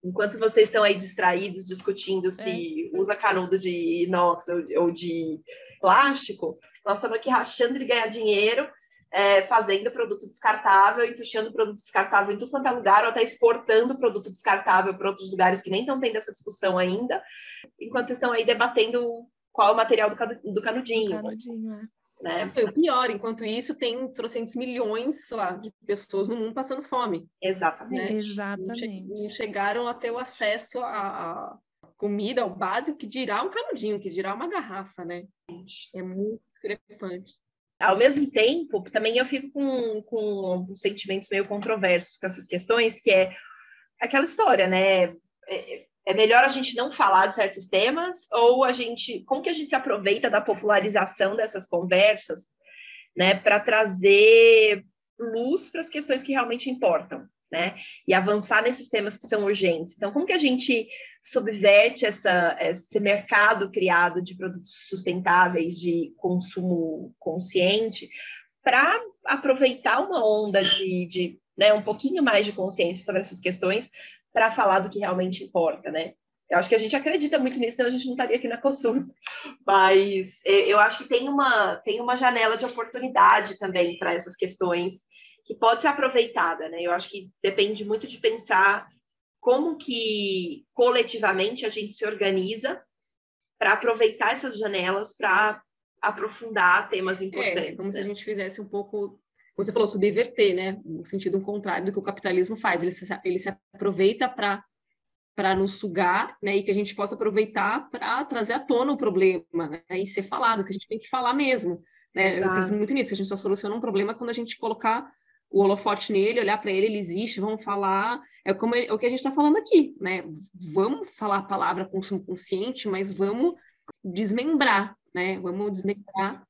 Enquanto vocês estão aí distraídos discutindo se é. usa canudo de inox ou, ou, de plástico, nós estamos aqui rachando de ganhar dinheiro, é, fazendo produto descartável, entuchando produto descartável em tudo quanto é lugar, ou até exportando produto descartável para outros lugares que nem estão tendo essa discussão ainda, enquanto vocês estão aí debatendo qual é o material do, do canudinho. Canudinho, é. Né? O pior, enquanto isso, tem trocentos milhões lá, de pessoas no mundo passando fome. Exatamente. Né? Exatamente. Não, chegaram a ter o acesso a, comida, ao básico, que dirá um canudinho, que dirá uma garrafa, né? É muito discrepante. Ao mesmo tempo, também eu fico com, com sentimentos meio controversos com essas questões, que é aquela história, né? É, é melhor a gente não falar de certos temas ou a gente, como que a gente se aproveita da popularização dessas conversas, né, para trazer luz para as questões que realmente importam, né, e avançar nesses temas que são urgentes. Então, como que a gente subverte essa, esse mercado criado de produtos sustentáveis, de consumo consciente, para aproveitar uma onda de, de né, um pouquinho mais de consciência sobre essas questões, para falar do que realmente importa, né? Eu acho que a gente acredita muito nisso, senão a gente não estaria aqui na COSUR. Mas eu acho que tem uma, tem uma janela de oportunidade também para essas questões que pode ser aproveitada, né? Eu acho que depende muito de pensar como que coletivamente a gente se organiza para aproveitar essas janelas para aprofundar temas importantes. É, como né? se a gente fizesse um pouco você falou subverter, né? No sentido contrário do que o capitalismo faz. Ele se, ele se aproveita para para nos sugar, né, e que a gente possa aproveitar para trazer à tona o problema, né, e ser falado, que a gente tem que falar mesmo, né, eu acredito muito nisso, a gente só soluciona um problema quando a gente colocar o holofote nele, olhar para ele, ele existe, vamos falar, é como é o que a gente está falando aqui, né, vamos falar a palavra consumo consciente, mas vamos desmembrar, né, vamos desmembrar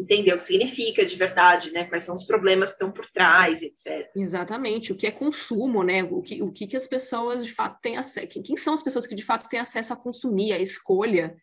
entender o que significa de verdade, né? Quais são os problemas que estão por trás, etc. Exatamente, o que é consumo, né? O que, o que, que as pessoas de fato têm acesso, quem, quem são as pessoas que de fato têm acesso a consumir, a escolha,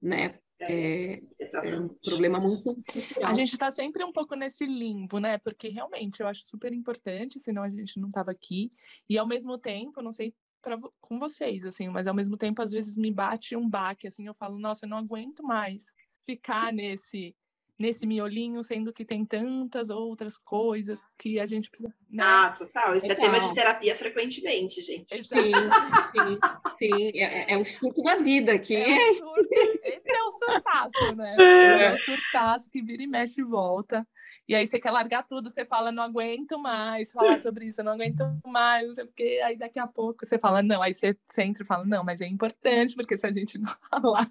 né? É, é, é um problema muito. A gente está sempre um pouco nesse limbo, né? Porque realmente eu acho super importante, senão a gente não estava aqui. E ao mesmo tempo, não sei pra, com vocês, assim, mas ao mesmo tempo, às vezes me bate um baque, assim, eu falo, nossa, eu não aguento mais ficar nesse nesse miolinho, sendo que tem tantas outras coisas que a gente precisa. Né? Ah, total. Isso é tema de terapia frequentemente, gente. Sim, sim, sim. É, é um surto da vida aqui. É um surto. Esse é o surtaço, né? É. é o surtaço que vira e mexe e volta. E aí você quer largar tudo, você fala, não aguento mais falar sobre isso, eu não aguento mais, não sei o quê. Aí daqui a pouco você fala, não, aí você, você entra e fala, não, mas é importante, porque se a gente não [laughs] falar.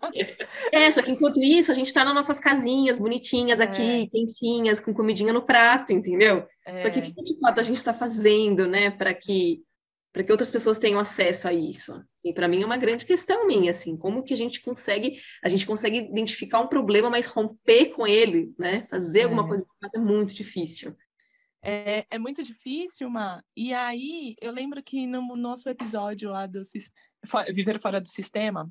É, só que enquanto isso, a gente tá nas nossas casinhas bonitinhas aqui, é. quentinhas, com comidinha no prato, entendeu? É. Só que o que de fato a gente está fazendo, né, para que para que outras pessoas tenham acesso a isso. Assim, para mim é uma grande questão minha, assim, como que a gente consegue, a gente consegue identificar um problema, mas romper com ele, né? Fazer é. alguma coisa é muito difícil. É, é muito difícil, Ma. E aí, eu lembro que no nosso episódio lá do Viver Fora do Sistema,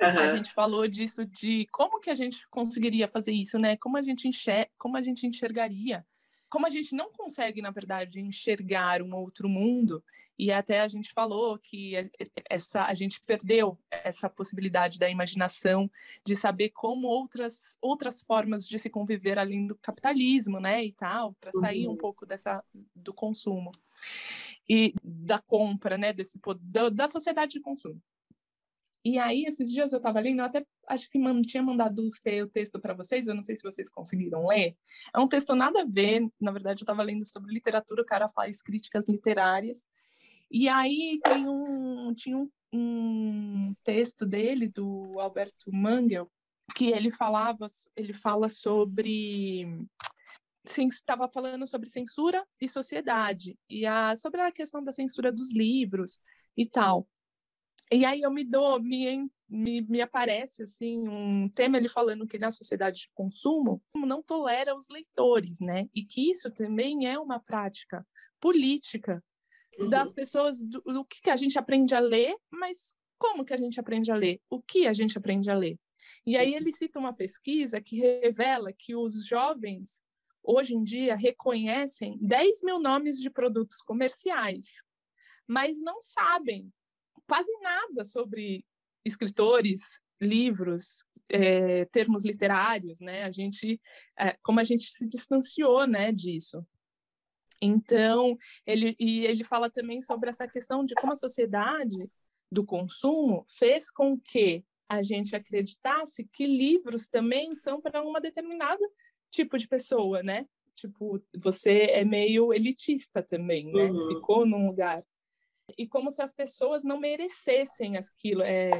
uhum. a gente falou disso de como que a gente conseguiria fazer isso, né? Como a gente enxer como a gente enxergaria como a gente não consegue, na verdade, enxergar um outro mundo, e até a gente falou que essa, a gente perdeu essa possibilidade da imaginação, de saber como outras, outras formas de se conviver além do capitalismo, né, e tal, para sair uhum. um pouco dessa, do consumo e da compra, né, desse, da, da sociedade de consumo. E aí, esses dias eu estava lendo, eu até acho que man, tinha mandado o texto para vocês, eu não sei se vocês conseguiram ler. É um texto nada a ver, na verdade, eu estava lendo sobre literatura, o cara faz críticas literárias. E aí tem um, tinha um, um texto dele, do Alberto Mangel, que ele falava, ele fala sobre estava falando sobre censura e sociedade e a, sobre a questão da censura dos livros e tal. E aí eu me dou, me, me, me aparece assim um tema ele falando que na sociedade de consumo não tolera os leitores, né? E que isso também é uma prática política das uhum. pessoas do, do que, que a gente aprende a ler, mas como que a gente aprende a ler? O que a gente aprende a ler? E aí ele cita uma pesquisa que revela que os jovens hoje em dia reconhecem 10 mil nomes de produtos comerciais, mas não sabem quase nada sobre escritores, livros, é, termos literários, né? A gente, é, como a gente se distanciou, né, disso. Então, ele e ele fala também sobre essa questão de como a sociedade do consumo fez com que a gente acreditasse que livros também são para uma determinada tipo de pessoa, né? Tipo, você é meio elitista também, né? Uhum. Ficou num lugar e como se as pessoas não merecessem aquilo. É...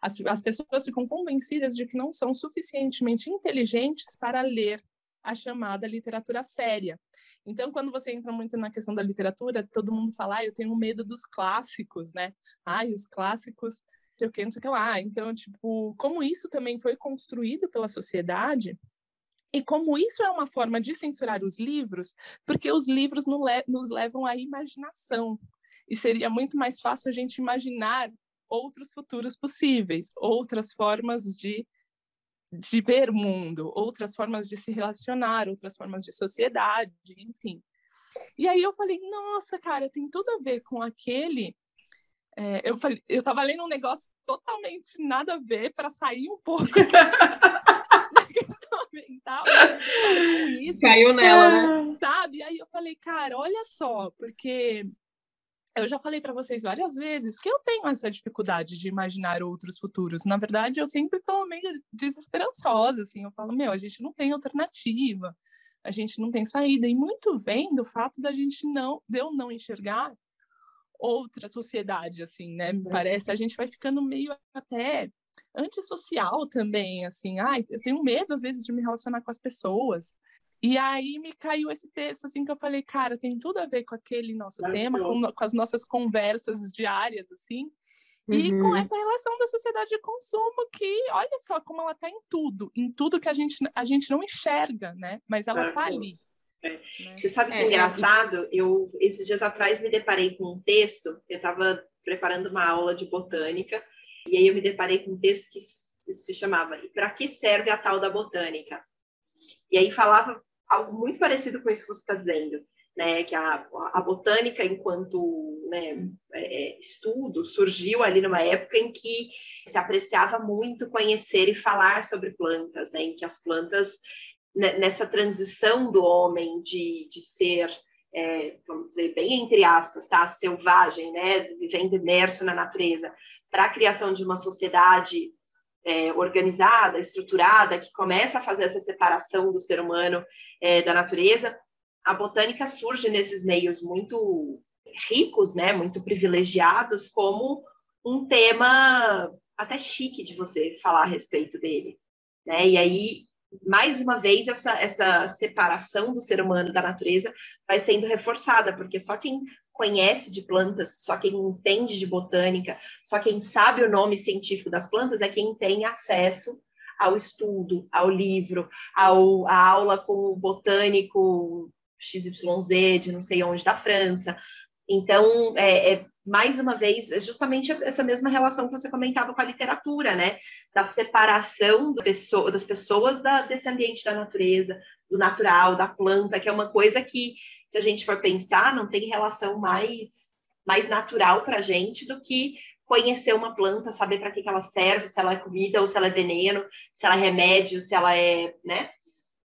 As, as pessoas ficam convencidas de que não são suficientemente inteligentes para ler a chamada literatura séria. Então, quando você entra muito na questão da literatura, todo mundo fala, ah, eu tenho medo dos clássicos, né? Ah, os clássicos, não sei o que, não sei o que lá. Então, tipo, como isso também foi construído pela sociedade, e como isso é uma forma de censurar os livros, porque os livros nos levam à imaginação. E seria muito mais fácil a gente imaginar outros futuros possíveis, outras formas de, de ver o mundo, outras formas de se relacionar, outras formas de sociedade, enfim. E aí eu falei, nossa, cara, tem tudo a ver com aquele. É, eu falei, eu tava lendo um negócio totalmente nada a ver para sair um pouco [laughs] [laughs] isso. Caiu nela, né? Sabe? Aí eu falei, cara, olha só, porque eu já falei para vocês várias vezes que eu tenho essa dificuldade de imaginar outros futuros. Na verdade, eu sempre estou meio desesperançosa, assim. Eu falo, meu, a gente não tem alternativa, a gente não tem saída. E muito vem do fato da gente não, de eu não enxergar outra sociedade, assim, né? Me parece, a gente vai ficando meio até antissocial também, assim, ai, eu tenho medo às vezes de me relacionar com as pessoas. E aí me caiu esse texto, assim, que eu falei, cara, tem tudo a ver com aquele nosso tema, com, com, as nossas conversas diárias, assim, e uhum. com essa relação da sociedade de consumo que, olha só como ela está em tudo, em tudo que a gente, a gente não enxerga, né? Mas ela está ali. É. Né? Você sabe que é, é engraçado? Eu, esses dias atrás, me deparei com um texto, eu estava preparando uma aula de botânica, e aí eu me deparei com um texto que se chamava E para que serve a tal da botânica? E aí falava algo muito parecido com isso que você está dizendo, né? Que a, a botânica, enquanto né, é, estudo, surgiu ali numa época em que se apreciava muito conhecer e falar sobre plantas, né? Em que as plantas né, nessa transição do homem de, de ser é, vamos dizer, bem entre aspas, tá? Selvagem, né? Vivendo imerso na natureza, para a criação de uma sociedade é, organizada, estruturada, que começa a fazer essa separação do ser humano é, da natureza, a botânica surge nesses meios muito ricos, né? Muito privilegiados, como um tema até chique de você falar a respeito dele. Né? E aí mais uma vez, essa, essa separação do ser humano da natureza vai sendo reforçada, porque só quem conhece de plantas, só quem entende de botânica, só quem sabe o nome científico das plantas é quem tem acesso ao estudo, ao livro, ao, à aula com o botânico XYZ de não sei onde da França. Então, é, é mais uma vez, é justamente essa mesma relação que você comentava com a literatura, né? Da separação pessoa, das pessoas da, desse ambiente da natureza, do natural, da planta, que é uma coisa que, se a gente for pensar, não tem relação mais, mais natural para a gente do que conhecer uma planta, saber para que, que ela serve, se ela é comida ou se ela é veneno, se ela é remédio, se ela é, né?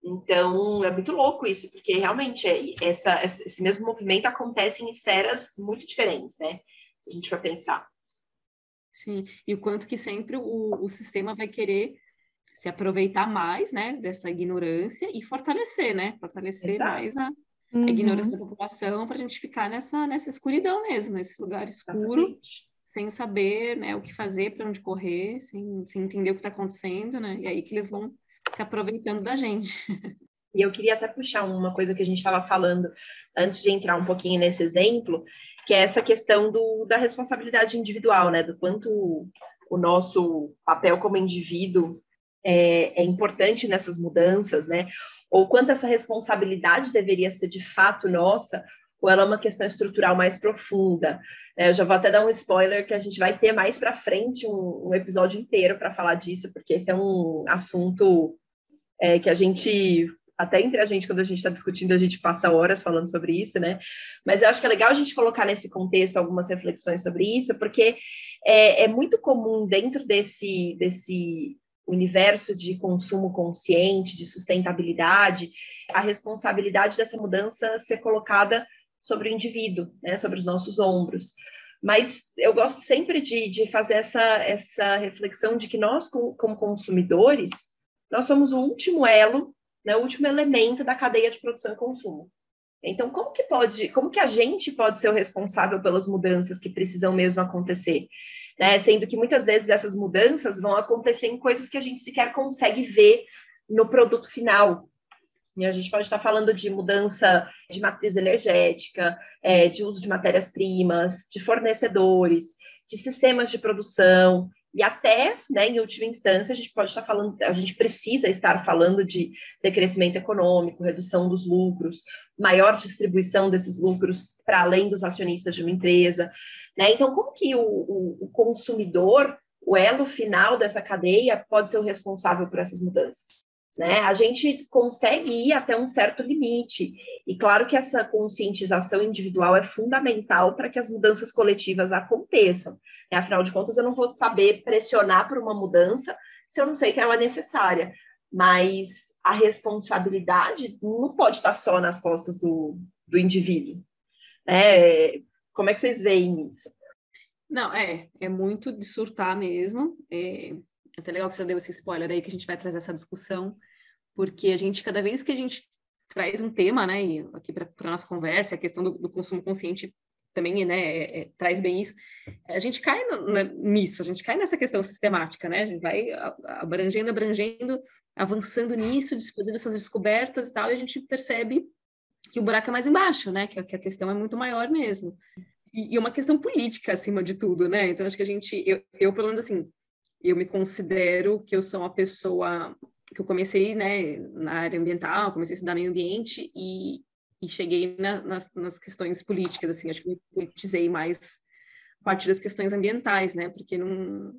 Então, é muito louco isso, porque realmente é, essa, esse mesmo movimento acontece em esferas muito diferentes, né? Se a gente for pensar. Sim, e o quanto que sempre o, o sistema vai querer se aproveitar mais, né, dessa ignorância e fortalecer, né? Fortalecer Exato. mais a, uhum. a ignorância da população para a gente ficar nessa, nessa escuridão mesmo, nesse lugar escuro, Exatamente. sem saber né, o que fazer, para onde correr, sem, sem entender o que está acontecendo, né? E aí que eles vão se aproveitando da gente. [laughs] E eu queria até puxar uma coisa que a gente estava falando antes de entrar um pouquinho nesse exemplo, que é essa questão do, da responsabilidade individual, né? Do quanto o nosso papel como indivíduo é, é importante nessas mudanças, né? Ou quanto essa responsabilidade deveria ser de fato nossa, ou ela é uma questão estrutural mais profunda. É, eu já vou até dar um spoiler que a gente vai ter mais para frente um, um, episódio inteiro para falar disso, porque esse é um assunto é, que a gente, até entre a gente, quando a gente está discutindo, a gente passa horas falando sobre isso, né? Mas eu acho que é legal a gente colocar nesse contexto algumas reflexões sobre isso, porque é, é muito comum dentro desse, desse universo de consumo consciente, de sustentabilidade, a responsabilidade dessa mudança ser colocada sobre o indivíduo, né, sobre os nossos ombros. Mas eu gosto sempre de, de fazer essa, essa reflexão de que nós, como consumidores, nós somos o último elo, né, o último elemento da cadeia de produção e consumo. Então, como que pode, como que a gente pode ser o responsável pelas mudanças que precisam mesmo acontecer? Né? Sendo que muitas vezes essas mudanças vão acontecer em coisas que a gente sequer consegue ver no produto final. E a gente pode estar falando de mudança de matriz energética, é, de uso de matérias-primas, de fornecedores, de sistemas de produção, e até, né, em última instância, a gente pode estar falando, a gente precisa estar falando de decrescimento econômico, redução dos lucros, maior distribuição desses lucros para além dos acionistas de uma empresa. Né? Então, como que o, o, o consumidor, o elo final dessa cadeia, pode ser o responsável por essas mudanças? Né? A gente consegue ir até um certo limite, e claro que essa conscientização individual é fundamental para que as mudanças coletivas aconteçam. Né? Afinal de contas, eu não vou saber pressionar por uma mudança se eu não sei que ela é necessária, mas a responsabilidade não pode estar só nas costas do, do indivíduo. É, como é que vocês veem isso? Não, é, é muito de surtar mesmo. É até legal que você deu esse spoiler aí, que a gente vai trazer essa discussão, porque a gente, cada vez que a gente traz um tema, né, aqui para a nossa conversa, a questão do, do, consumo consciente também né, é, é, traz bem isso, a gente cai no, nisso, a gente cai nessa questão sistemática, né? A gente vai abrangendo, abrangendo, avançando nisso, fazendo essas descobertas e tal, e a gente percebe que o buraco é mais embaixo, né? Que, que a questão é muito maior mesmo. E, e, uma questão política acima de tudo, né? Então, acho que a gente, eu, eu pelo menos assim, eu me considero que eu sou uma pessoa que eu comecei, né, na área ambiental, comecei a estudar meio ambiente e, e cheguei na, nas, nas, questões políticas, assim, acho que me politizei mais a partir das questões ambientais, né, porque não,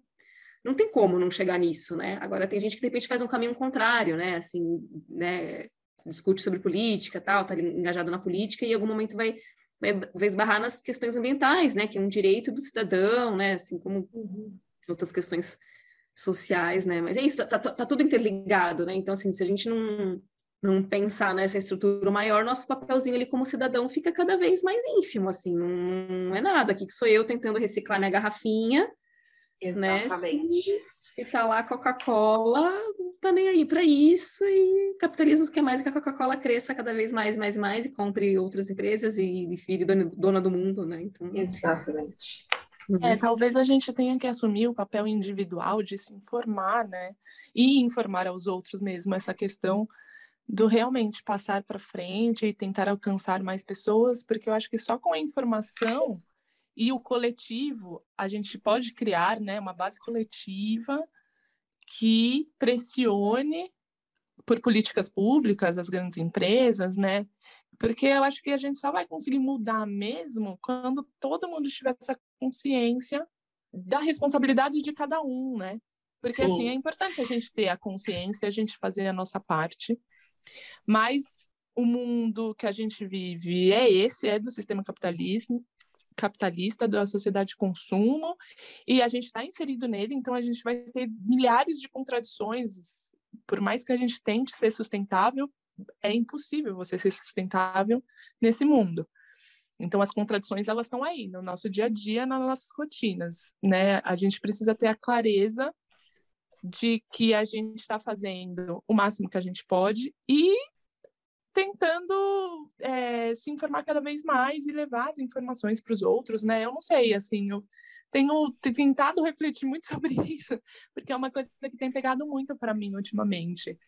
não tem como não chegar nisso, né, agora tem gente que de repente faz um caminho contrário, né, assim, né, discute sobre política, tal, tá engajado na política e em algum momento vai, vai, esbarrar nas questões ambientais, né, que é um direito do cidadão, né, assim como uhum. outras questões sociais, né? Mas é isso, tá, tá, tá, tudo interligado, né? Então, assim, se a gente não, não pensar nessa estrutura maior, nosso papelzinho ali como cidadão fica cada vez mais ínfimo, assim, não, é nada. Aqui que sou eu tentando reciclar minha garrafinha, Exatamente. né? Se, se tá lá Coca-Cola, não tá nem aí para isso, e o capitalismo quer mais que a Coca-Cola cresça cada vez mais, mais, mais, e compre outras empresas e, e vire dona, dona do mundo, né? Então... Exatamente. Uhum. É, talvez a gente tenha que assumir o papel individual de se informar, né? E informar aos outros mesmo essa questão do realmente passar para frente e tentar alcançar mais pessoas, porque eu acho que só com a informação e o coletivo a gente pode criar, né, uma base coletiva que pressione por políticas públicas as grandes empresas, né, porque eu acho que a gente só vai conseguir mudar mesmo quando todo mundo tiver essa consciência da responsabilidade de cada um, né? Porque Sim. assim, é importante a gente ter a consciência, a gente fazer a nossa parte, mas o mundo que a gente vive é esse, é do sistema capitalista, capitalista da sociedade de consumo e a gente está inserido nele, então a gente vai ter milhares de contradições, por mais que a gente tente ser sustentável, é impossível você ser sustentável nesse mundo. Então as contradições elas estão aí no nosso dia a dia, nas nossas rotinas, né? A gente precisa ter a clareza de que a gente está fazendo o máximo que a gente pode e tentando é, se informar cada vez mais e levar as informações para os outros, né? Eu não sei, assim, eu tenho tentado [laughs] refletir muito sobre isso, porque é uma coisa que tem pegado muito para mim ultimamente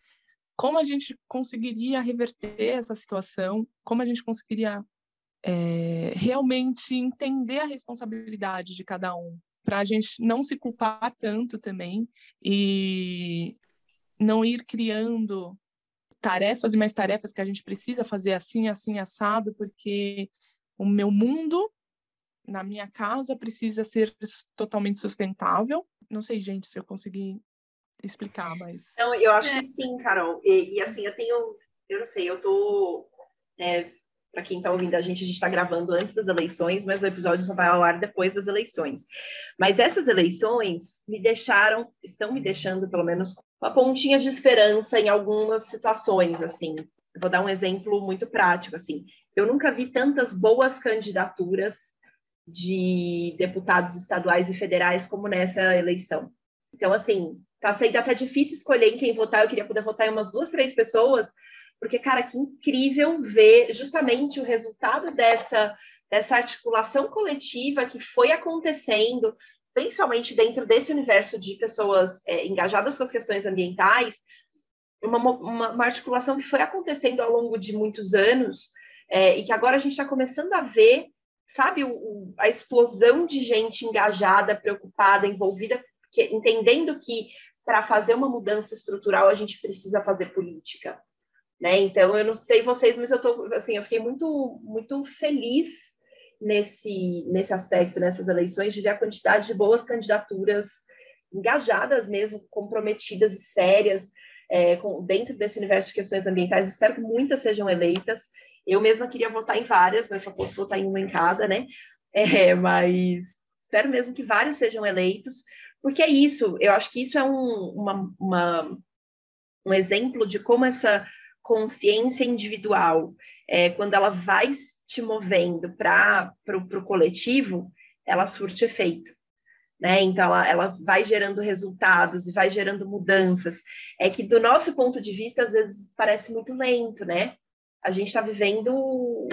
como a gente conseguiria reverter essa situação, como a gente conseguiria é, realmente entender a responsabilidade de cada um, para a gente não se culpar tanto também e não ir criando tarefas e mais tarefas que a gente precisa fazer assim, assim, assado, porque o meu mundo na minha casa precisa ser totalmente sustentável. Não sei, gente, se eu consegui explicar, mas. Não, eu acho é. que sim, Carol. E, e, assim, eu tenho. Eu não sei, eu tô. É, para quem está ouvindo a gente, a gente está gravando antes das eleições, mas o episódio só vai ao ar depois das eleições. Mas essas eleições me deixaram, estão me deixando, pelo menos, uma pontinha de esperança em algumas situações, assim. Eu vou dar um exemplo muito prático, assim. Eu nunca vi tantas boas candidaturas de deputados estaduais e federais como nessa eleição. Então, assim, tá sendo até difícil escolher em quem votar. Eu queria poder votar em umas duas, três pessoas, porque, cara, que incrível ver justamente o resultado dessa, dessa articulação coletiva que foi acontecendo, principalmente dentro desse universo de pessoas é, engajadas com as questões ambientais, uma, uma, uma, articulação que foi acontecendo ao longo de muitos anos é, e que agora a gente está começando a ver, sabe, o, o, a explosão de gente engajada, preocupada, envolvida, que, entendendo que para fazer uma mudança estrutural, a gente precisa fazer política. Né? Então, eu não sei vocês, mas eu tô, assim, eu fiquei muito, muito feliz nesse, nesse aspecto, nessas eleições, de ver a quantidade de boas candidaturas engajadas mesmo, comprometidas e sérias é, com, dentro desse universo de questões ambientais. Espero que muitas sejam eleitas. Eu mesma queria votar em várias, mas só posso votar em uma em cada, né? [laughs] É, mas espero mesmo que vários sejam eleitos, porque é isso, eu acho que isso é um, uma, uma, um exemplo de como essa consciência individual, é, quando ela vai te movendo para o coletivo, ela surte efeito. Né? Então, ela, ela vai gerando resultados e vai gerando mudanças. É que, do nosso ponto de vista, às vezes parece muito lento, né? A gente está vivendo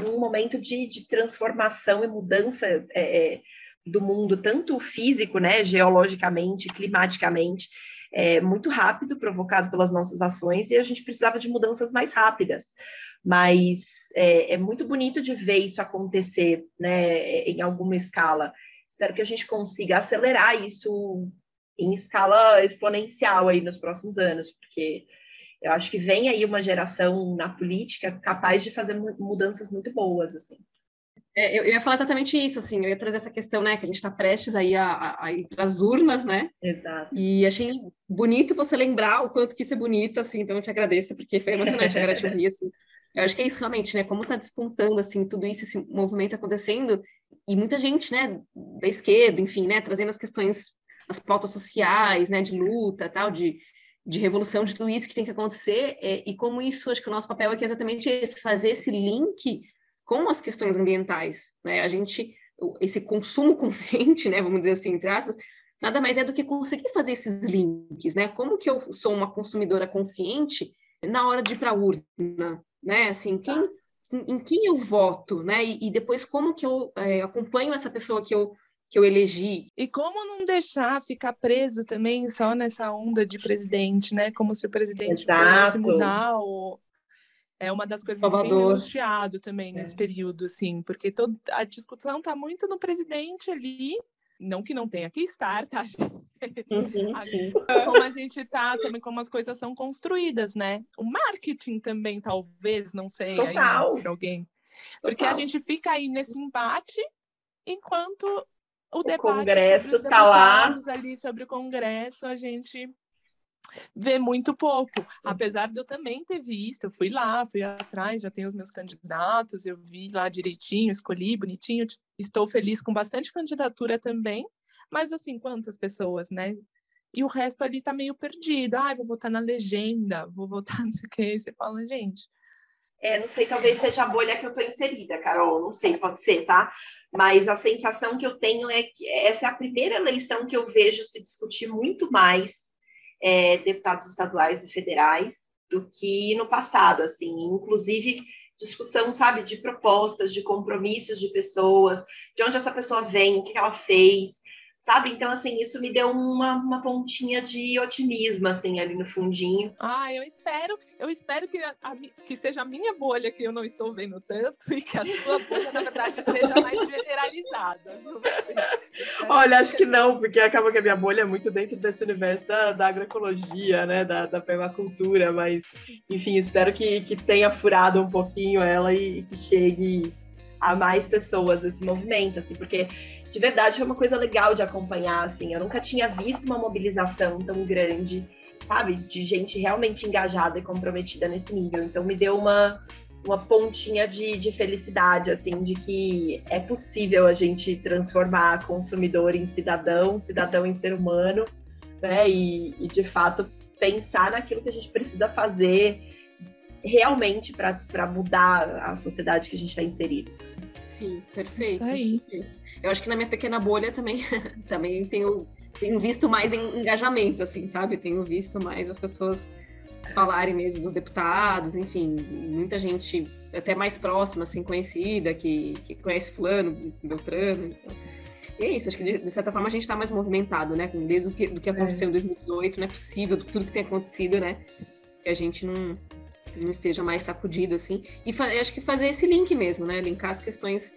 um momento de, de transformação e mudança é, é, do mundo, tanto físico, né, geologicamente, climaticamente, é, muito rápido, provocado pelas nossas ações, e a gente precisava de mudanças mais rápidas. Mas é, é muito bonito de ver isso acontecer né, em alguma escala. Espero que a gente consiga acelerar isso em escala exponencial aí nos próximos anos, porque eu acho que vem aí uma geração na política capaz de fazer mudanças muito boas, assim. É, eu, ia falar exatamente isso, assim, eu ia trazer essa questão, né, que a gente está prestes aí a, a, a ir para as urnas, né? Exato. E achei bonito você lembrar o quanto que isso é bonito, assim, então eu te agradeço, porque foi emocionante agora te ouvir, assim. Eu acho que é isso realmente, né, como está despontando, assim, tudo isso, esse movimento acontecendo, e muita gente, né, da esquerda, enfim, né, trazendo as questões, as pautas sociais, né, de luta, tal, de, de revolução, de tudo isso que tem que acontecer, é, e como isso, acho que o nosso papel aqui é exatamente esse, fazer esse link com as questões ambientais, né? A gente, esse consumo [laughs] consciente, né, vamos dizer assim, entre aspas, nada mais é do que conseguir fazer esses links, né? Como que eu sou uma consumidora consciente na hora de ir para a urna, né? Assim, quem, em, em, quem eu voto, né? E, e depois como que eu é, acompanho essa pessoa que eu que eu elegi. E como não deixar ficar preso também só nessa onda de presidente, né? Como se o presidente Exato. fosse mudar o, é uma das coisas Salvador. que tem angustiado também é. nesse período, assim, porque todo, a discussão está muito no presidente ali, não que não tenha que estar, tá? [laughs] Uhum, [laughs] como a gente está, também como as coisas são construídas, né? O marketing também, talvez, não sei, Total. aí, se alguém. Porque a gente fica aí nesse embate enquanto o, o debate Congresso está lá ali sobre o Congresso, a gente vê muito pouco. Apesar de eu também ter visto, eu fui lá, fui atrás, já tenho os meus candidatos, eu vi lá direitinho, escolhi bonitinho, estou feliz com bastante candidatura também, mas assim, quantas pessoas, né? E o resto ali tá meio perdido. Ah, vou votar na legenda, vou votar [laughs] não sei o que. Você fala, gente. É, não sei, talvez seja a bolha que eu tô inserida, Carol, não sei, pode ser, tá? Mas a sensação que eu tenho é que essa é a primeira eleição que eu vejo se discutir muito mais é, deputados estaduais e federais do que no passado, assim, inclusive discussão, sabe, de propostas, de compromissos de pessoas, de onde essa pessoa vem, o que ela fez, sabe? Então, assim, isso me deu uma, uma pontinha de otimismo, assim, ali no fundinho. Ah, eu espero, eu espero que, a, a, que seja a minha bolha que eu não estou vendo tanto e que a sua bolha, na verdade, seja mais generalizada. Olha, acho que não, porque acaba que a minha bolha é muito dentro desse universo da, da agroecologia, né, da, da permacultura, mas, enfim, espero que, que tenha furado um pouquinho ela e, e que chegue a mais pessoas esse movimento, assim, porque de verdade foi uma coisa legal de acompanhar, assim. Eu nunca tinha visto uma mobilização tão grande, sabe? De gente realmente engajada e comprometida nesse nível. Então me deu uma, uma pontinha de, de felicidade, assim, de que é possível a gente transformar consumidor em cidadão, cidadão em ser humano, né? E, e de fato pensar naquilo que a gente precisa fazer realmente para mudar a sociedade que a gente está inserido. Sim, perfeito. Isso aí. Eu acho que na minha pequena bolha também, [laughs] também tenho, tenho visto mais engajamento, assim, sabe? Tenho visto mais as pessoas falarem mesmo dos deputados, enfim, muita gente até mais próxima, assim, conhecida, que, que conhece fulano, Beltrano. Então. E é isso, acho que de, de certa forma a gente está mais movimentado, né? Desde o que, do que aconteceu é. em 2018, não é possível, tudo que tem acontecido, né? Que a gente não, não esteja mais sacudido, assim. E acho que fazer esse link mesmo, né? Linkar as questões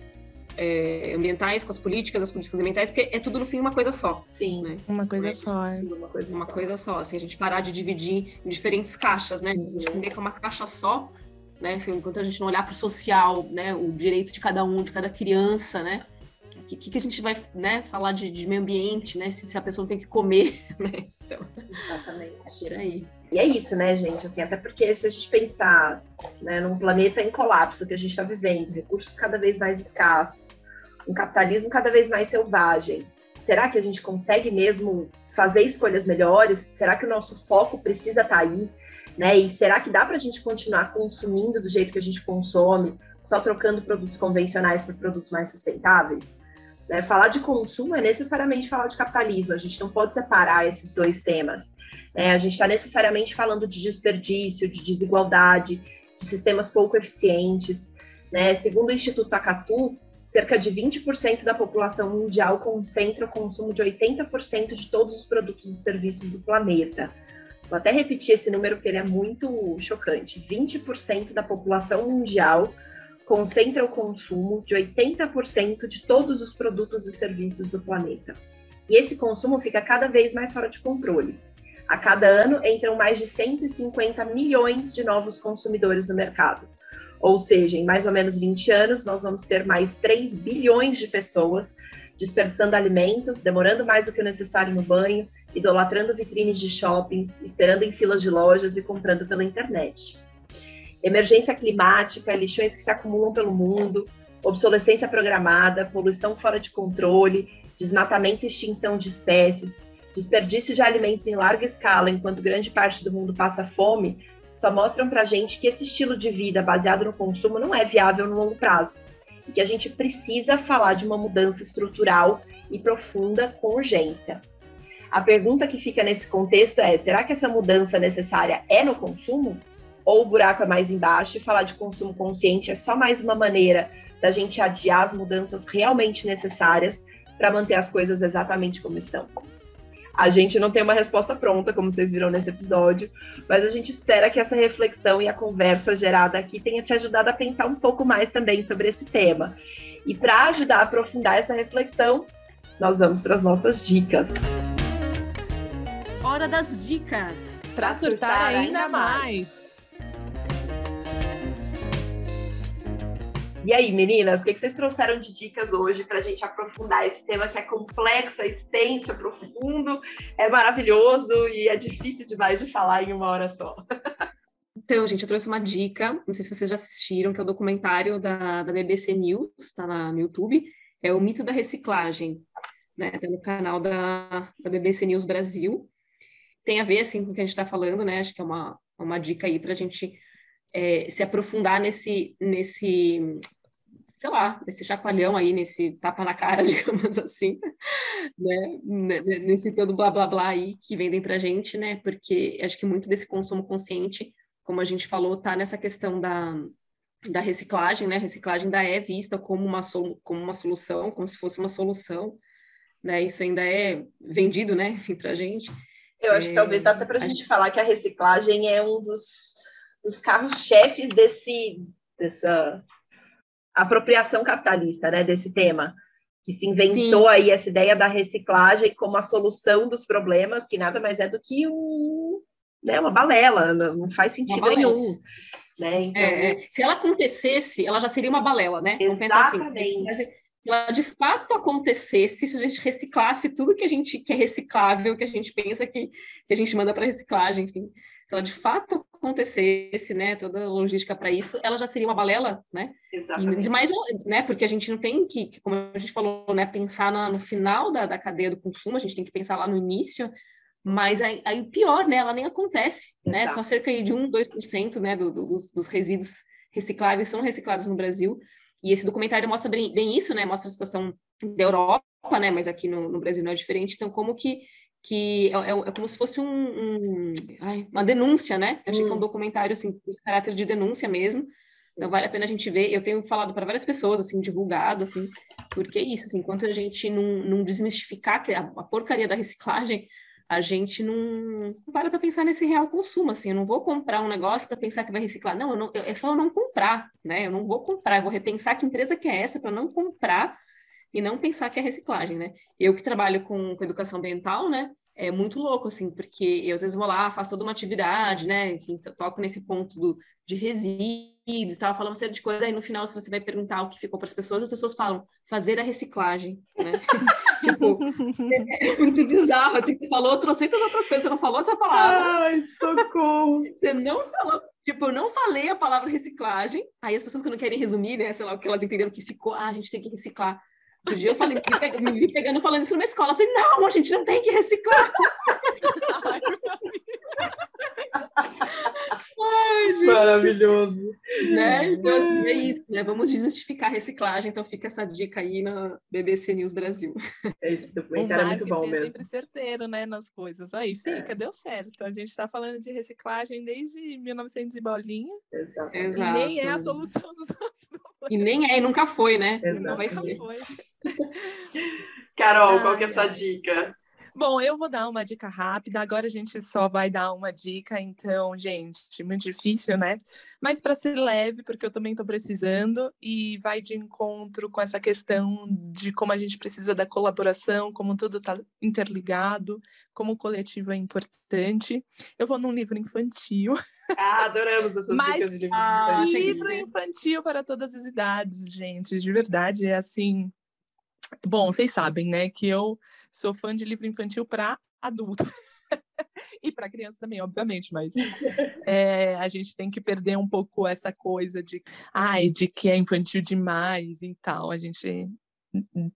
é, ambientais com as políticas, as políticas ambientais, porque é tudo no fim uma coisa só. Sim. Né? Uma coisa é, só, é. Uma coisa, uma só. coisa só. Assim, a gente parar de dividir em diferentes caixas, né? A gente entender que é uma caixa só, né? Assim, enquanto a gente não olhar para o social, né? O direito de cada um, de cada criança, né? O que, que, a gente vai né, falar de, de meio ambiente, né? Se, se, a pessoa tem que comer, [laughs] né? Então, Exatamente. Por aí. E é isso, né, gente? Assim, até porque se a gente pensar né, num planeta em colapso que a gente está vivendo, recursos cada vez mais escassos, um capitalismo cada vez mais selvagem, será que a gente consegue mesmo fazer escolhas melhores? Será que o nosso foco precisa estar tá aí? Né? E será que dá para a gente continuar consumindo do jeito que a gente consome, só trocando produtos convencionais por produtos mais sustentáveis? Né? Falar de consumo é necessariamente falar de capitalismo, a gente não pode separar esses dois temas. É, a gente está necessariamente falando de desperdício, de desigualdade, de sistemas pouco eficientes. Né? Segundo o Instituto Acatu, cerca de 20% da população mundial concentra o consumo de 80% de todos os produtos e serviços do planeta. Vou até repetir esse número porque ele é muito chocante. 20% da população mundial concentra o consumo de 80% de todos os produtos e serviços do planeta. E esse consumo fica cada vez mais fora de controle. A cada ano entram mais de 150 milhões de novos consumidores no mercado. Ou seja, em mais ou menos 20 anos, nós vamos ter mais 3 bilhões de pessoas desperdiçando alimentos, demorando mais do que o necessário no banho, idolatrando vitrines de shoppings, esperando em filas de lojas e comprando pela internet. Emergência climática, lixões que se acumulam pelo mundo, obsolescência programada, poluição fora de controle, desmatamento e extinção de espécies, desperdício de alimentos em larga escala enquanto grande parte do mundo passa fome, só mostram para a gente que esse estilo de vida baseado no consumo não é viável no longo prazo e que a gente precisa falar de uma mudança estrutural e profunda com urgência. A pergunta que fica nesse contexto é: será que essa mudança necessária é no consumo? Ou o buraco é mais embaixo e falar de consumo consciente é só mais uma maneira da gente adiar as mudanças realmente necessárias para manter as coisas exatamente como estão? A gente não tem uma resposta pronta, como vocês viram nesse episódio, mas a gente espera que essa reflexão e a conversa gerada aqui tenha te ajudado a pensar um pouco mais também sobre esse tema. E para ajudar a aprofundar essa reflexão, nós vamos para as nossas dicas. Hora das dicas. Para surtar ainda mais. E aí, meninas, o que vocês trouxeram de dicas hoje para a gente aprofundar esse tema que é complexo, é extenso, é profundo, é maravilhoso e é difícil demais de falar em uma hora só? Então, gente, eu trouxe uma dica, não sei se vocês já assistiram, que é o documentário da, da BBC News, está no YouTube, é o mito da reciclagem, né? Tá no canal da, da BBC News Brasil. Tem a ver, assim, com o que a gente está falando, né? Acho que é uma, uma dica aí para a gente é, se aprofundar nesse, nesse, sei lá, nesse chacoalhão aí, nesse tapa na cara, [laughs] digamos assim, né? Nesse todo blá blá blá aí que vendem pra gente, né? Porque acho que muito desse consumo consciente, como a gente falou, tá nessa questão da, da reciclagem, né? A reciclagem ainda é vista como uma, como uma solução, como se fosse uma solução, né? Isso ainda é vendido, né? [laughs] Enfim, pra gente. Eu acho é, que talvez dá até pra a gente falar que a reciclagem é um dos os carros-chefes desse, dessa apropriação capitalista, né, desse tema, que se inventou Sim. aí essa ideia da reciclagem como a solução dos problemas, que nada mais é do que um, né, uma balela, não faz sentido nenhum. Né? Então... É, é. Se ela acontecesse, ela já seria uma balela, né? Exatamente. Assim, se ela de fato acontecesse, se a gente reciclasse tudo que a gente que é reciclável, que a gente pensa que, que a gente manda para reciclagem, enfim, se ela de fato acontecesse, né, toda a logística para isso, ela já seria uma balela, né? Exatamente. E demais, né, porque a gente não tem que, como a gente falou, né, pensar na, no final da, da cadeia do consumo, a gente tem que pensar lá no início, mas aí, aí pior, né, ela nem acontece, né? Exato. Só cerca de 1, 2%, né, do, do, dos, dos resíduos recicláveis são reciclados no Brasil. E esse documentário mostra bem, bem isso, né? Mostra a situação da Europa, né? Mas aqui no, no Brasil não é diferente. Então, como que que é, é, é, como se fosse um, um ai, uma denúncia, né? Eu achei hum. que é um hum. documentário assim, com caráter de denúncia mesmo. Então vale a pena a gente ver. Eu tenho falado para várias pessoas, assim, divulgado, assim, porque isso, assim, enquanto a gente não, não desmistificar a, a porcaria da reciclagem, a gente não, não para para pensar nesse real consumo, assim, eu não vou comprar um negócio para pensar que vai reciclar, não, não, é só eu não comprar, né? Eu não vou comprar, eu vou repensar que empresa que é essa para não comprar e não pensar que é reciclagem, né? Eu que trabalho com, com educação ambiental, né? É muito louco, assim, porque eu às vezes vou lá, faço toda uma atividade, né? Enfim, toco nesse ponto do, de resíduos, estava falando uma série de coisas, aí no final, se você vai perguntar o que ficou para as pessoas, as pessoas falam fazer a reciclagem, né? [laughs] tipo, é, é, muito bizarro, assim, você falou trocentas outras coisas, você não falou essa palavra. Ai, socorro! [laughs] Você não falou, tipo, eu não falei a palavra reciclagem, aí as pessoas que não querem resumir, né, sei lá, o que elas entenderam que ficou, ah, a gente tem que reciclar Outro dia eu falei, me, vi pegando falando isso numa escola. Eu falei, não, a gente não tem que reciclar. Maravilhoso. Né? Então, assim, é isso, né? Vamos desmistificar a reciclagem, então fica essa dica aí na BBC News Brasil. É esse documentário é muito bom é mesmo. sempre certeiro, né, nas coisas. Aí fica, É. deu certo. A gente está falando de reciclagem desde 1900 e bolinha. Exato. E Exato. nem é a solução dos nossos problemas. E nem é, e nunca foi, né? Exato. Não vai Nunca ser. foi. [laughs] Carol, qual que é a sua dica? Bom, eu vou dar uma dica rápida. Agora a gente só vai dar uma dica, então, gente, muito difícil, né? Mas para ser leve, porque eu também estou precisando e vai de encontro com essa questão de como a gente precisa da colaboração, como tudo está interligado, como o coletivo é importante. Eu vou num livro infantil. [laughs] Ah, adoramos essas Mas- dicas de livro. Ah, infantil. achei livro infantil para todas as idades, gente. De verdade, é assim. Bom, vocês sabem, né, que eu sou fã de livro infantil para adulto. [laughs] e para criança também, obviamente, mas é, a gente tem que perder um pouco essa coisa de, ai, de que é infantil demais e tal. A gente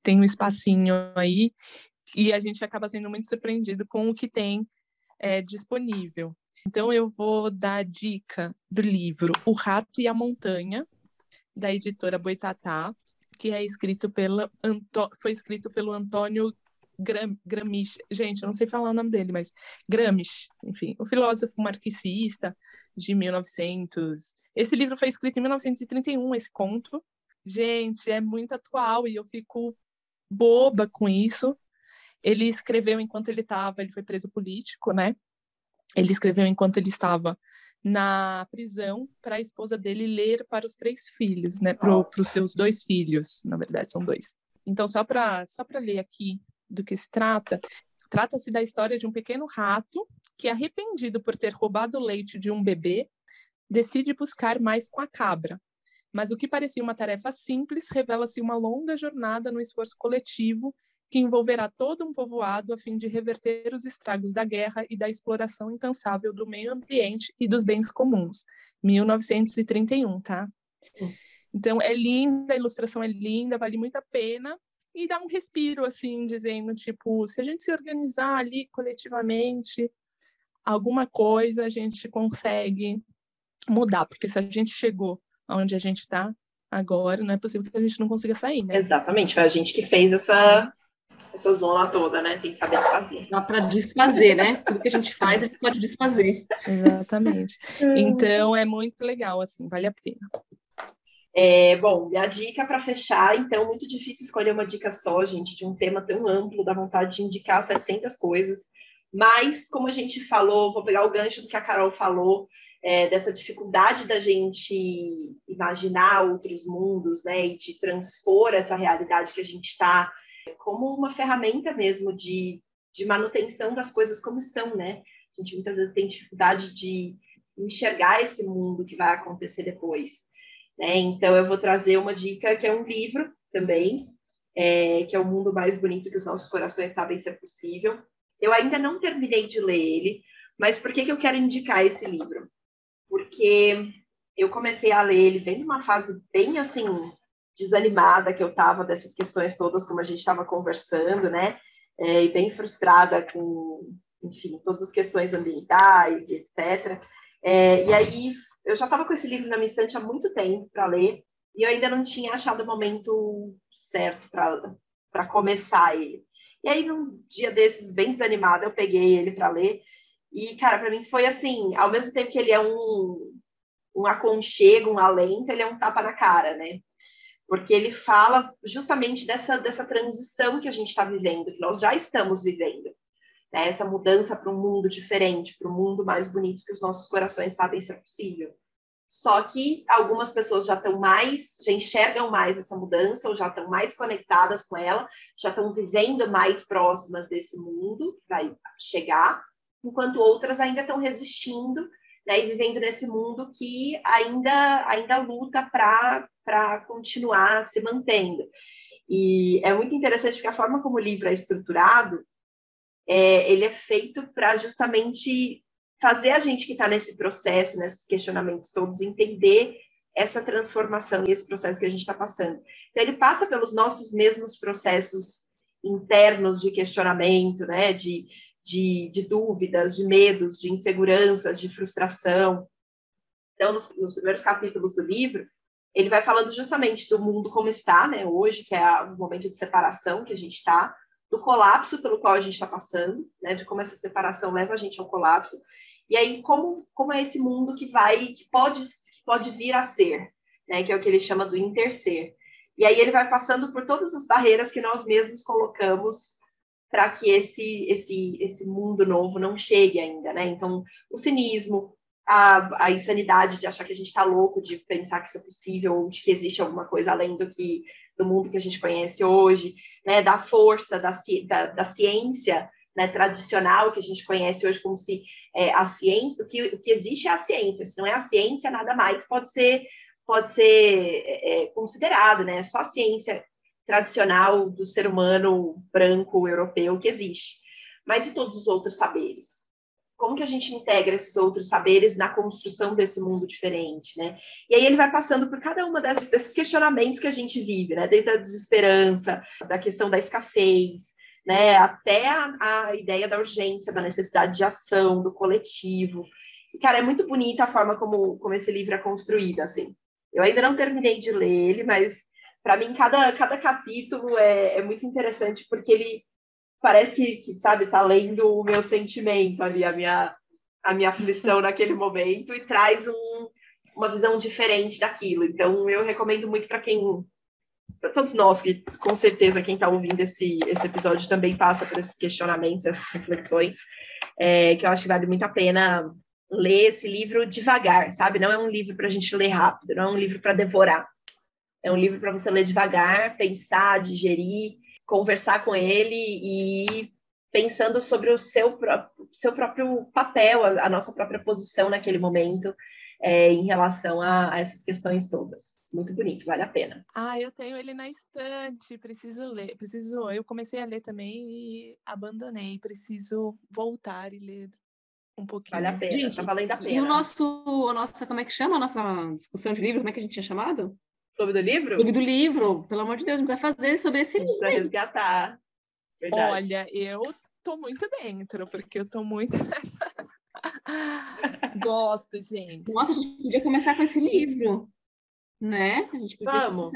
tem um espacinho aí e a gente acaba sendo muito surpreendido com o que tem é, disponível. Então eu vou dar a dica do livro O Rato e a Montanha, da editora Boitatá, que é escrito pelo Antô... foi escrito pelo Antônio Gram... Gramsci. Gente, eu não sei falar o nome dele, mas Gramsci, enfim, o filósofo marxista de 1900. Esse livro foi escrito em 1931, esse conto. Gente, é muito atual e eu fico boba com isso. Ele escreveu enquanto ele estava, ele foi preso político, né? Ele escreveu enquanto ele estava na prisão para a esposa dele ler para os três filhos, né? Para os seus dois filhos, na verdade são dois. Então só para só para ler aqui do que se trata, trata-se da história de um pequeno rato que, arrependido por ter roubado o leite de um bebê, decide buscar mais com a cabra. Mas o que parecia uma tarefa simples revela-se uma longa jornada no esforço coletivo que envolverá todo um povoado a fim de reverter os estragos da guerra e da exploração incansável do meio ambiente e dos bens comuns. 1931, tá? Então é linda, a ilustração é linda, vale muito a pena e dá um respiro assim, dizendo tipo, se a gente se organizar ali coletivamente, alguma coisa a gente consegue mudar, porque se a gente chegou onde a gente está agora, não é possível que a gente não consiga sair, né? Exatamente, foi a gente que fez essa, essa zona toda, né? Tem que saber desfazer. Dá para desfazer, né? Tudo que a gente faz, a gente pode desfazer. Exatamente. [laughs] Então é muito legal, assim, vale a pena. É, bom, minha dica para fechar, então, muito difícil escolher uma dica só, gente, de um tema tão amplo, dá vontade de indicar 700 coisas, mas, como a gente falou, vou pegar o gancho do que a Carol falou, é, dessa dificuldade da gente imaginar outros mundos, né, e de transpor essa realidade que a gente está como uma ferramenta mesmo de, de manutenção das coisas como estão, né? A gente muitas vezes tem dificuldade de enxergar esse mundo que vai acontecer depois. Né? Então, eu vou trazer uma dica que é um livro também, é, que é o mundo mais bonito que os nossos corações sabem ser possível. Eu ainda não terminei de ler ele, mas por que, que eu quero indicar esse livro? Porque eu comecei a ler ele bem numa fase bem assim desanimada que eu estava dessas questões todas, como a gente estava conversando, né? É, e bem frustrada com, enfim, todas as questões ambientais e etc. É, e aí eu já estava com esse livro na minha estante há muito tempo para ler e eu ainda não tinha achado o momento certo para começar ele. E aí, num dia desses, bem desanimada, eu peguei ele para ler. E, cara, para mim foi assim: ao mesmo tempo que ele é um, um aconchego, um alento, ele é um tapa na cara, né? Porque ele fala justamente dessa, dessa transição que a gente está vivendo, que nós já estamos vivendo. Né? Essa mudança para um mundo diferente, para um mundo mais bonito que os nossos corações sabem ser possível. Só que algumas pessoas já estão mais, já enxergam mais essa mudança, ou já estão mais conectadas com ela, já estão vivendo mais próximas desse mundo que vai chegar, enquanto outras ainda estão resistindo né, e vivendo nesse mundo que ainda, ainda luta para continuar se mantendo. E é muito interessante porque a forma como o livro é estruturado, é, ele é feito para justamente fazer a gente que está nesse processo, nesses questionamentos todos, entender essa transformação e esse processo que a gente está passando. Então, ele passa pelos nossos mesmos processos internos de questionamento, né, de, de, de dúvidas, de medos, de inseguranças, de frustração. Então, nos, nos primeiros capítulos do livro, ele vai falando justamente do mundo como está, né, hoje, que é o momento de separação que a gente está, do colapso pelo qual a gente está passando, né, de como essa separação leva a gente ao colapso, e aí como, como é esse mundo que vai, que pode, que pode vir a ser, né, que é o que ele chama do interser. E aí ele vai passando por todas as barreiras que nós mesmos colocamos para que esse, esse, esse mundo novo não chegue ainda, né? Então, o cinismo, a, a insanidade de achar que a gente está louco, de pensar que isso é possível, ou de que existe alguma coisa além do que do mundo que a gente conhece hoje, né? Da força da, da, da ciência né, tradicional que a gente conhece hoje como se é, a ciência, o que, o que existe é a ciência, se não é a ciência, nada mais pode ser pode ser é, é, considerado, né? Só a ciência tradicional do ser humano branco europeu que existe. Mas e todos os outros saberes? Como que a gente integra esses outros saberes na construção desse mundo diferente, né? E aí ele vai passando por cada uma dessas, desses questionamentos que a gente vive, né? Desde a desesperança, da questão da escassez, né? Até a, a ideia da urgência, da necessidade de ação, do coletivo. E, cara, é muito bonita a forma como, como esse livro é construído, assim. Eu ainda não terminei de ler ele, mas para mim cada, cada capítulo é, é, muito interessante porque ele parece que, que, sabe, tá lendo o meu sentimento ali, a minha, a minha aflição [laughs] naquele momento e traz um, uma visão diferente daquilo. Então eu recomendo muito para quem para todos nós que com certeza quem está ouvindo esse, esse episódio também passa por esses questionamentos, essas reflexões, é, que eu acho que vale muito a pena ler esse livro devagar, sabe? Não é um livro para a gente ler rápido, não é um livro para devorar. É um livro para você ler devagar, pensar, digerir, conversar com ele e pensando sobre o seu próprio, seu próprio papel, a, a nossa própria posição naquele momento é, em relação a, a essas questões todas. Muito bonito, vale a pena. Ah, eu tenho ele na estante, preciso ler, preciso. Eu comecei a ler também e abandonei, preciso voltar e ler um pouquinho. Vale a pena, gente, tá valendo a pena. E o nosso, a nossa, como é que chama a nossa discussão de livro? Como é que a gente tinha chamado? Clube do livro? Clube do livro, pelo amor de Deus, não vai fazer sobre esse livro. Precisa resgatar. Verdade. Olha, eu tô muito dentro, porque eu tô muito [laughs] nessa. [laughs] Gosto, gente. Nossa, a gente podia começar com esse livro, né? Vamos.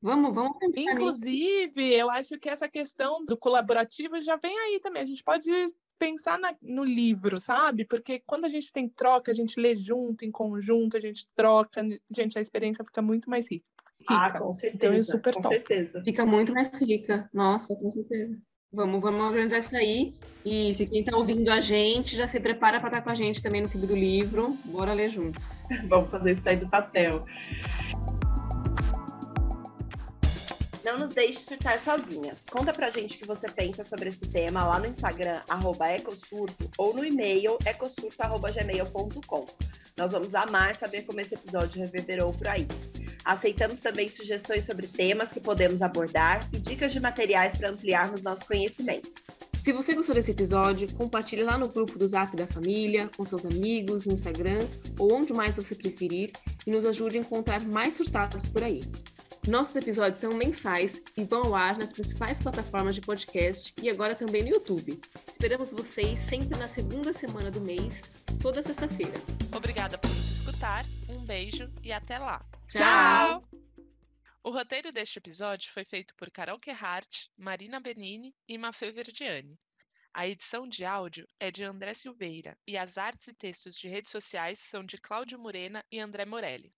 Vamos, vamos pensar Inclusive, nisso. eu acho que essa questão do colaborativo já vem aí também. A gente pode pensar na, no livro, sabe? Porque quando a gente tem troca, a gente lê junto, em conjunto, a gente troca, gente, a experiência fica muito mais rica. Ah, com certeza. Então é super com top. certeza. Fica muito mais rica. Nossa, com certeza. Vamos, vamos organizar isso aí. E se quem está ouvindo a gente, já se prepara para estar tá com a gente também no Clube do Livro. Bora ler juntos. [laughs] vamos fazer isso aí do papel. Não nos deixe surtar sozinhas. Conta pra gente o que você pensa sobre esse tema lá no Instagram, ecosurto, ou no e-mail ecosurto.gmail.com. Nós vamos amar saber como esse episódio reverberou por aí. Aceitamos também sugestões sobre temas que podemos abordar e dicas de materiais para ampliarmos nosso conhecimento. Se você gostou desse episódio, compartilhe lá no grupo do Zap da família, com seus amigos, no Instagram ou onde mais você preferir e nos ajude a encontrar mais surtados por aí. Nossos episódios são mensais e vão ao ar nas principais plataformas de podcast e agora também no YouTube. Esperamos vocês sempre na segunda semana do mês, toda sexta-feira. Obrigada por nos escutar, um beijo e até lá. Tchau! O roteiro deste episódio foi feito por Carol Gerhardt, Marina Benini e Mafê Verdiani. A edição de áudio é de André Silveira e as artes e textos de redes sociais são de Cláudio Morena e André Morelli.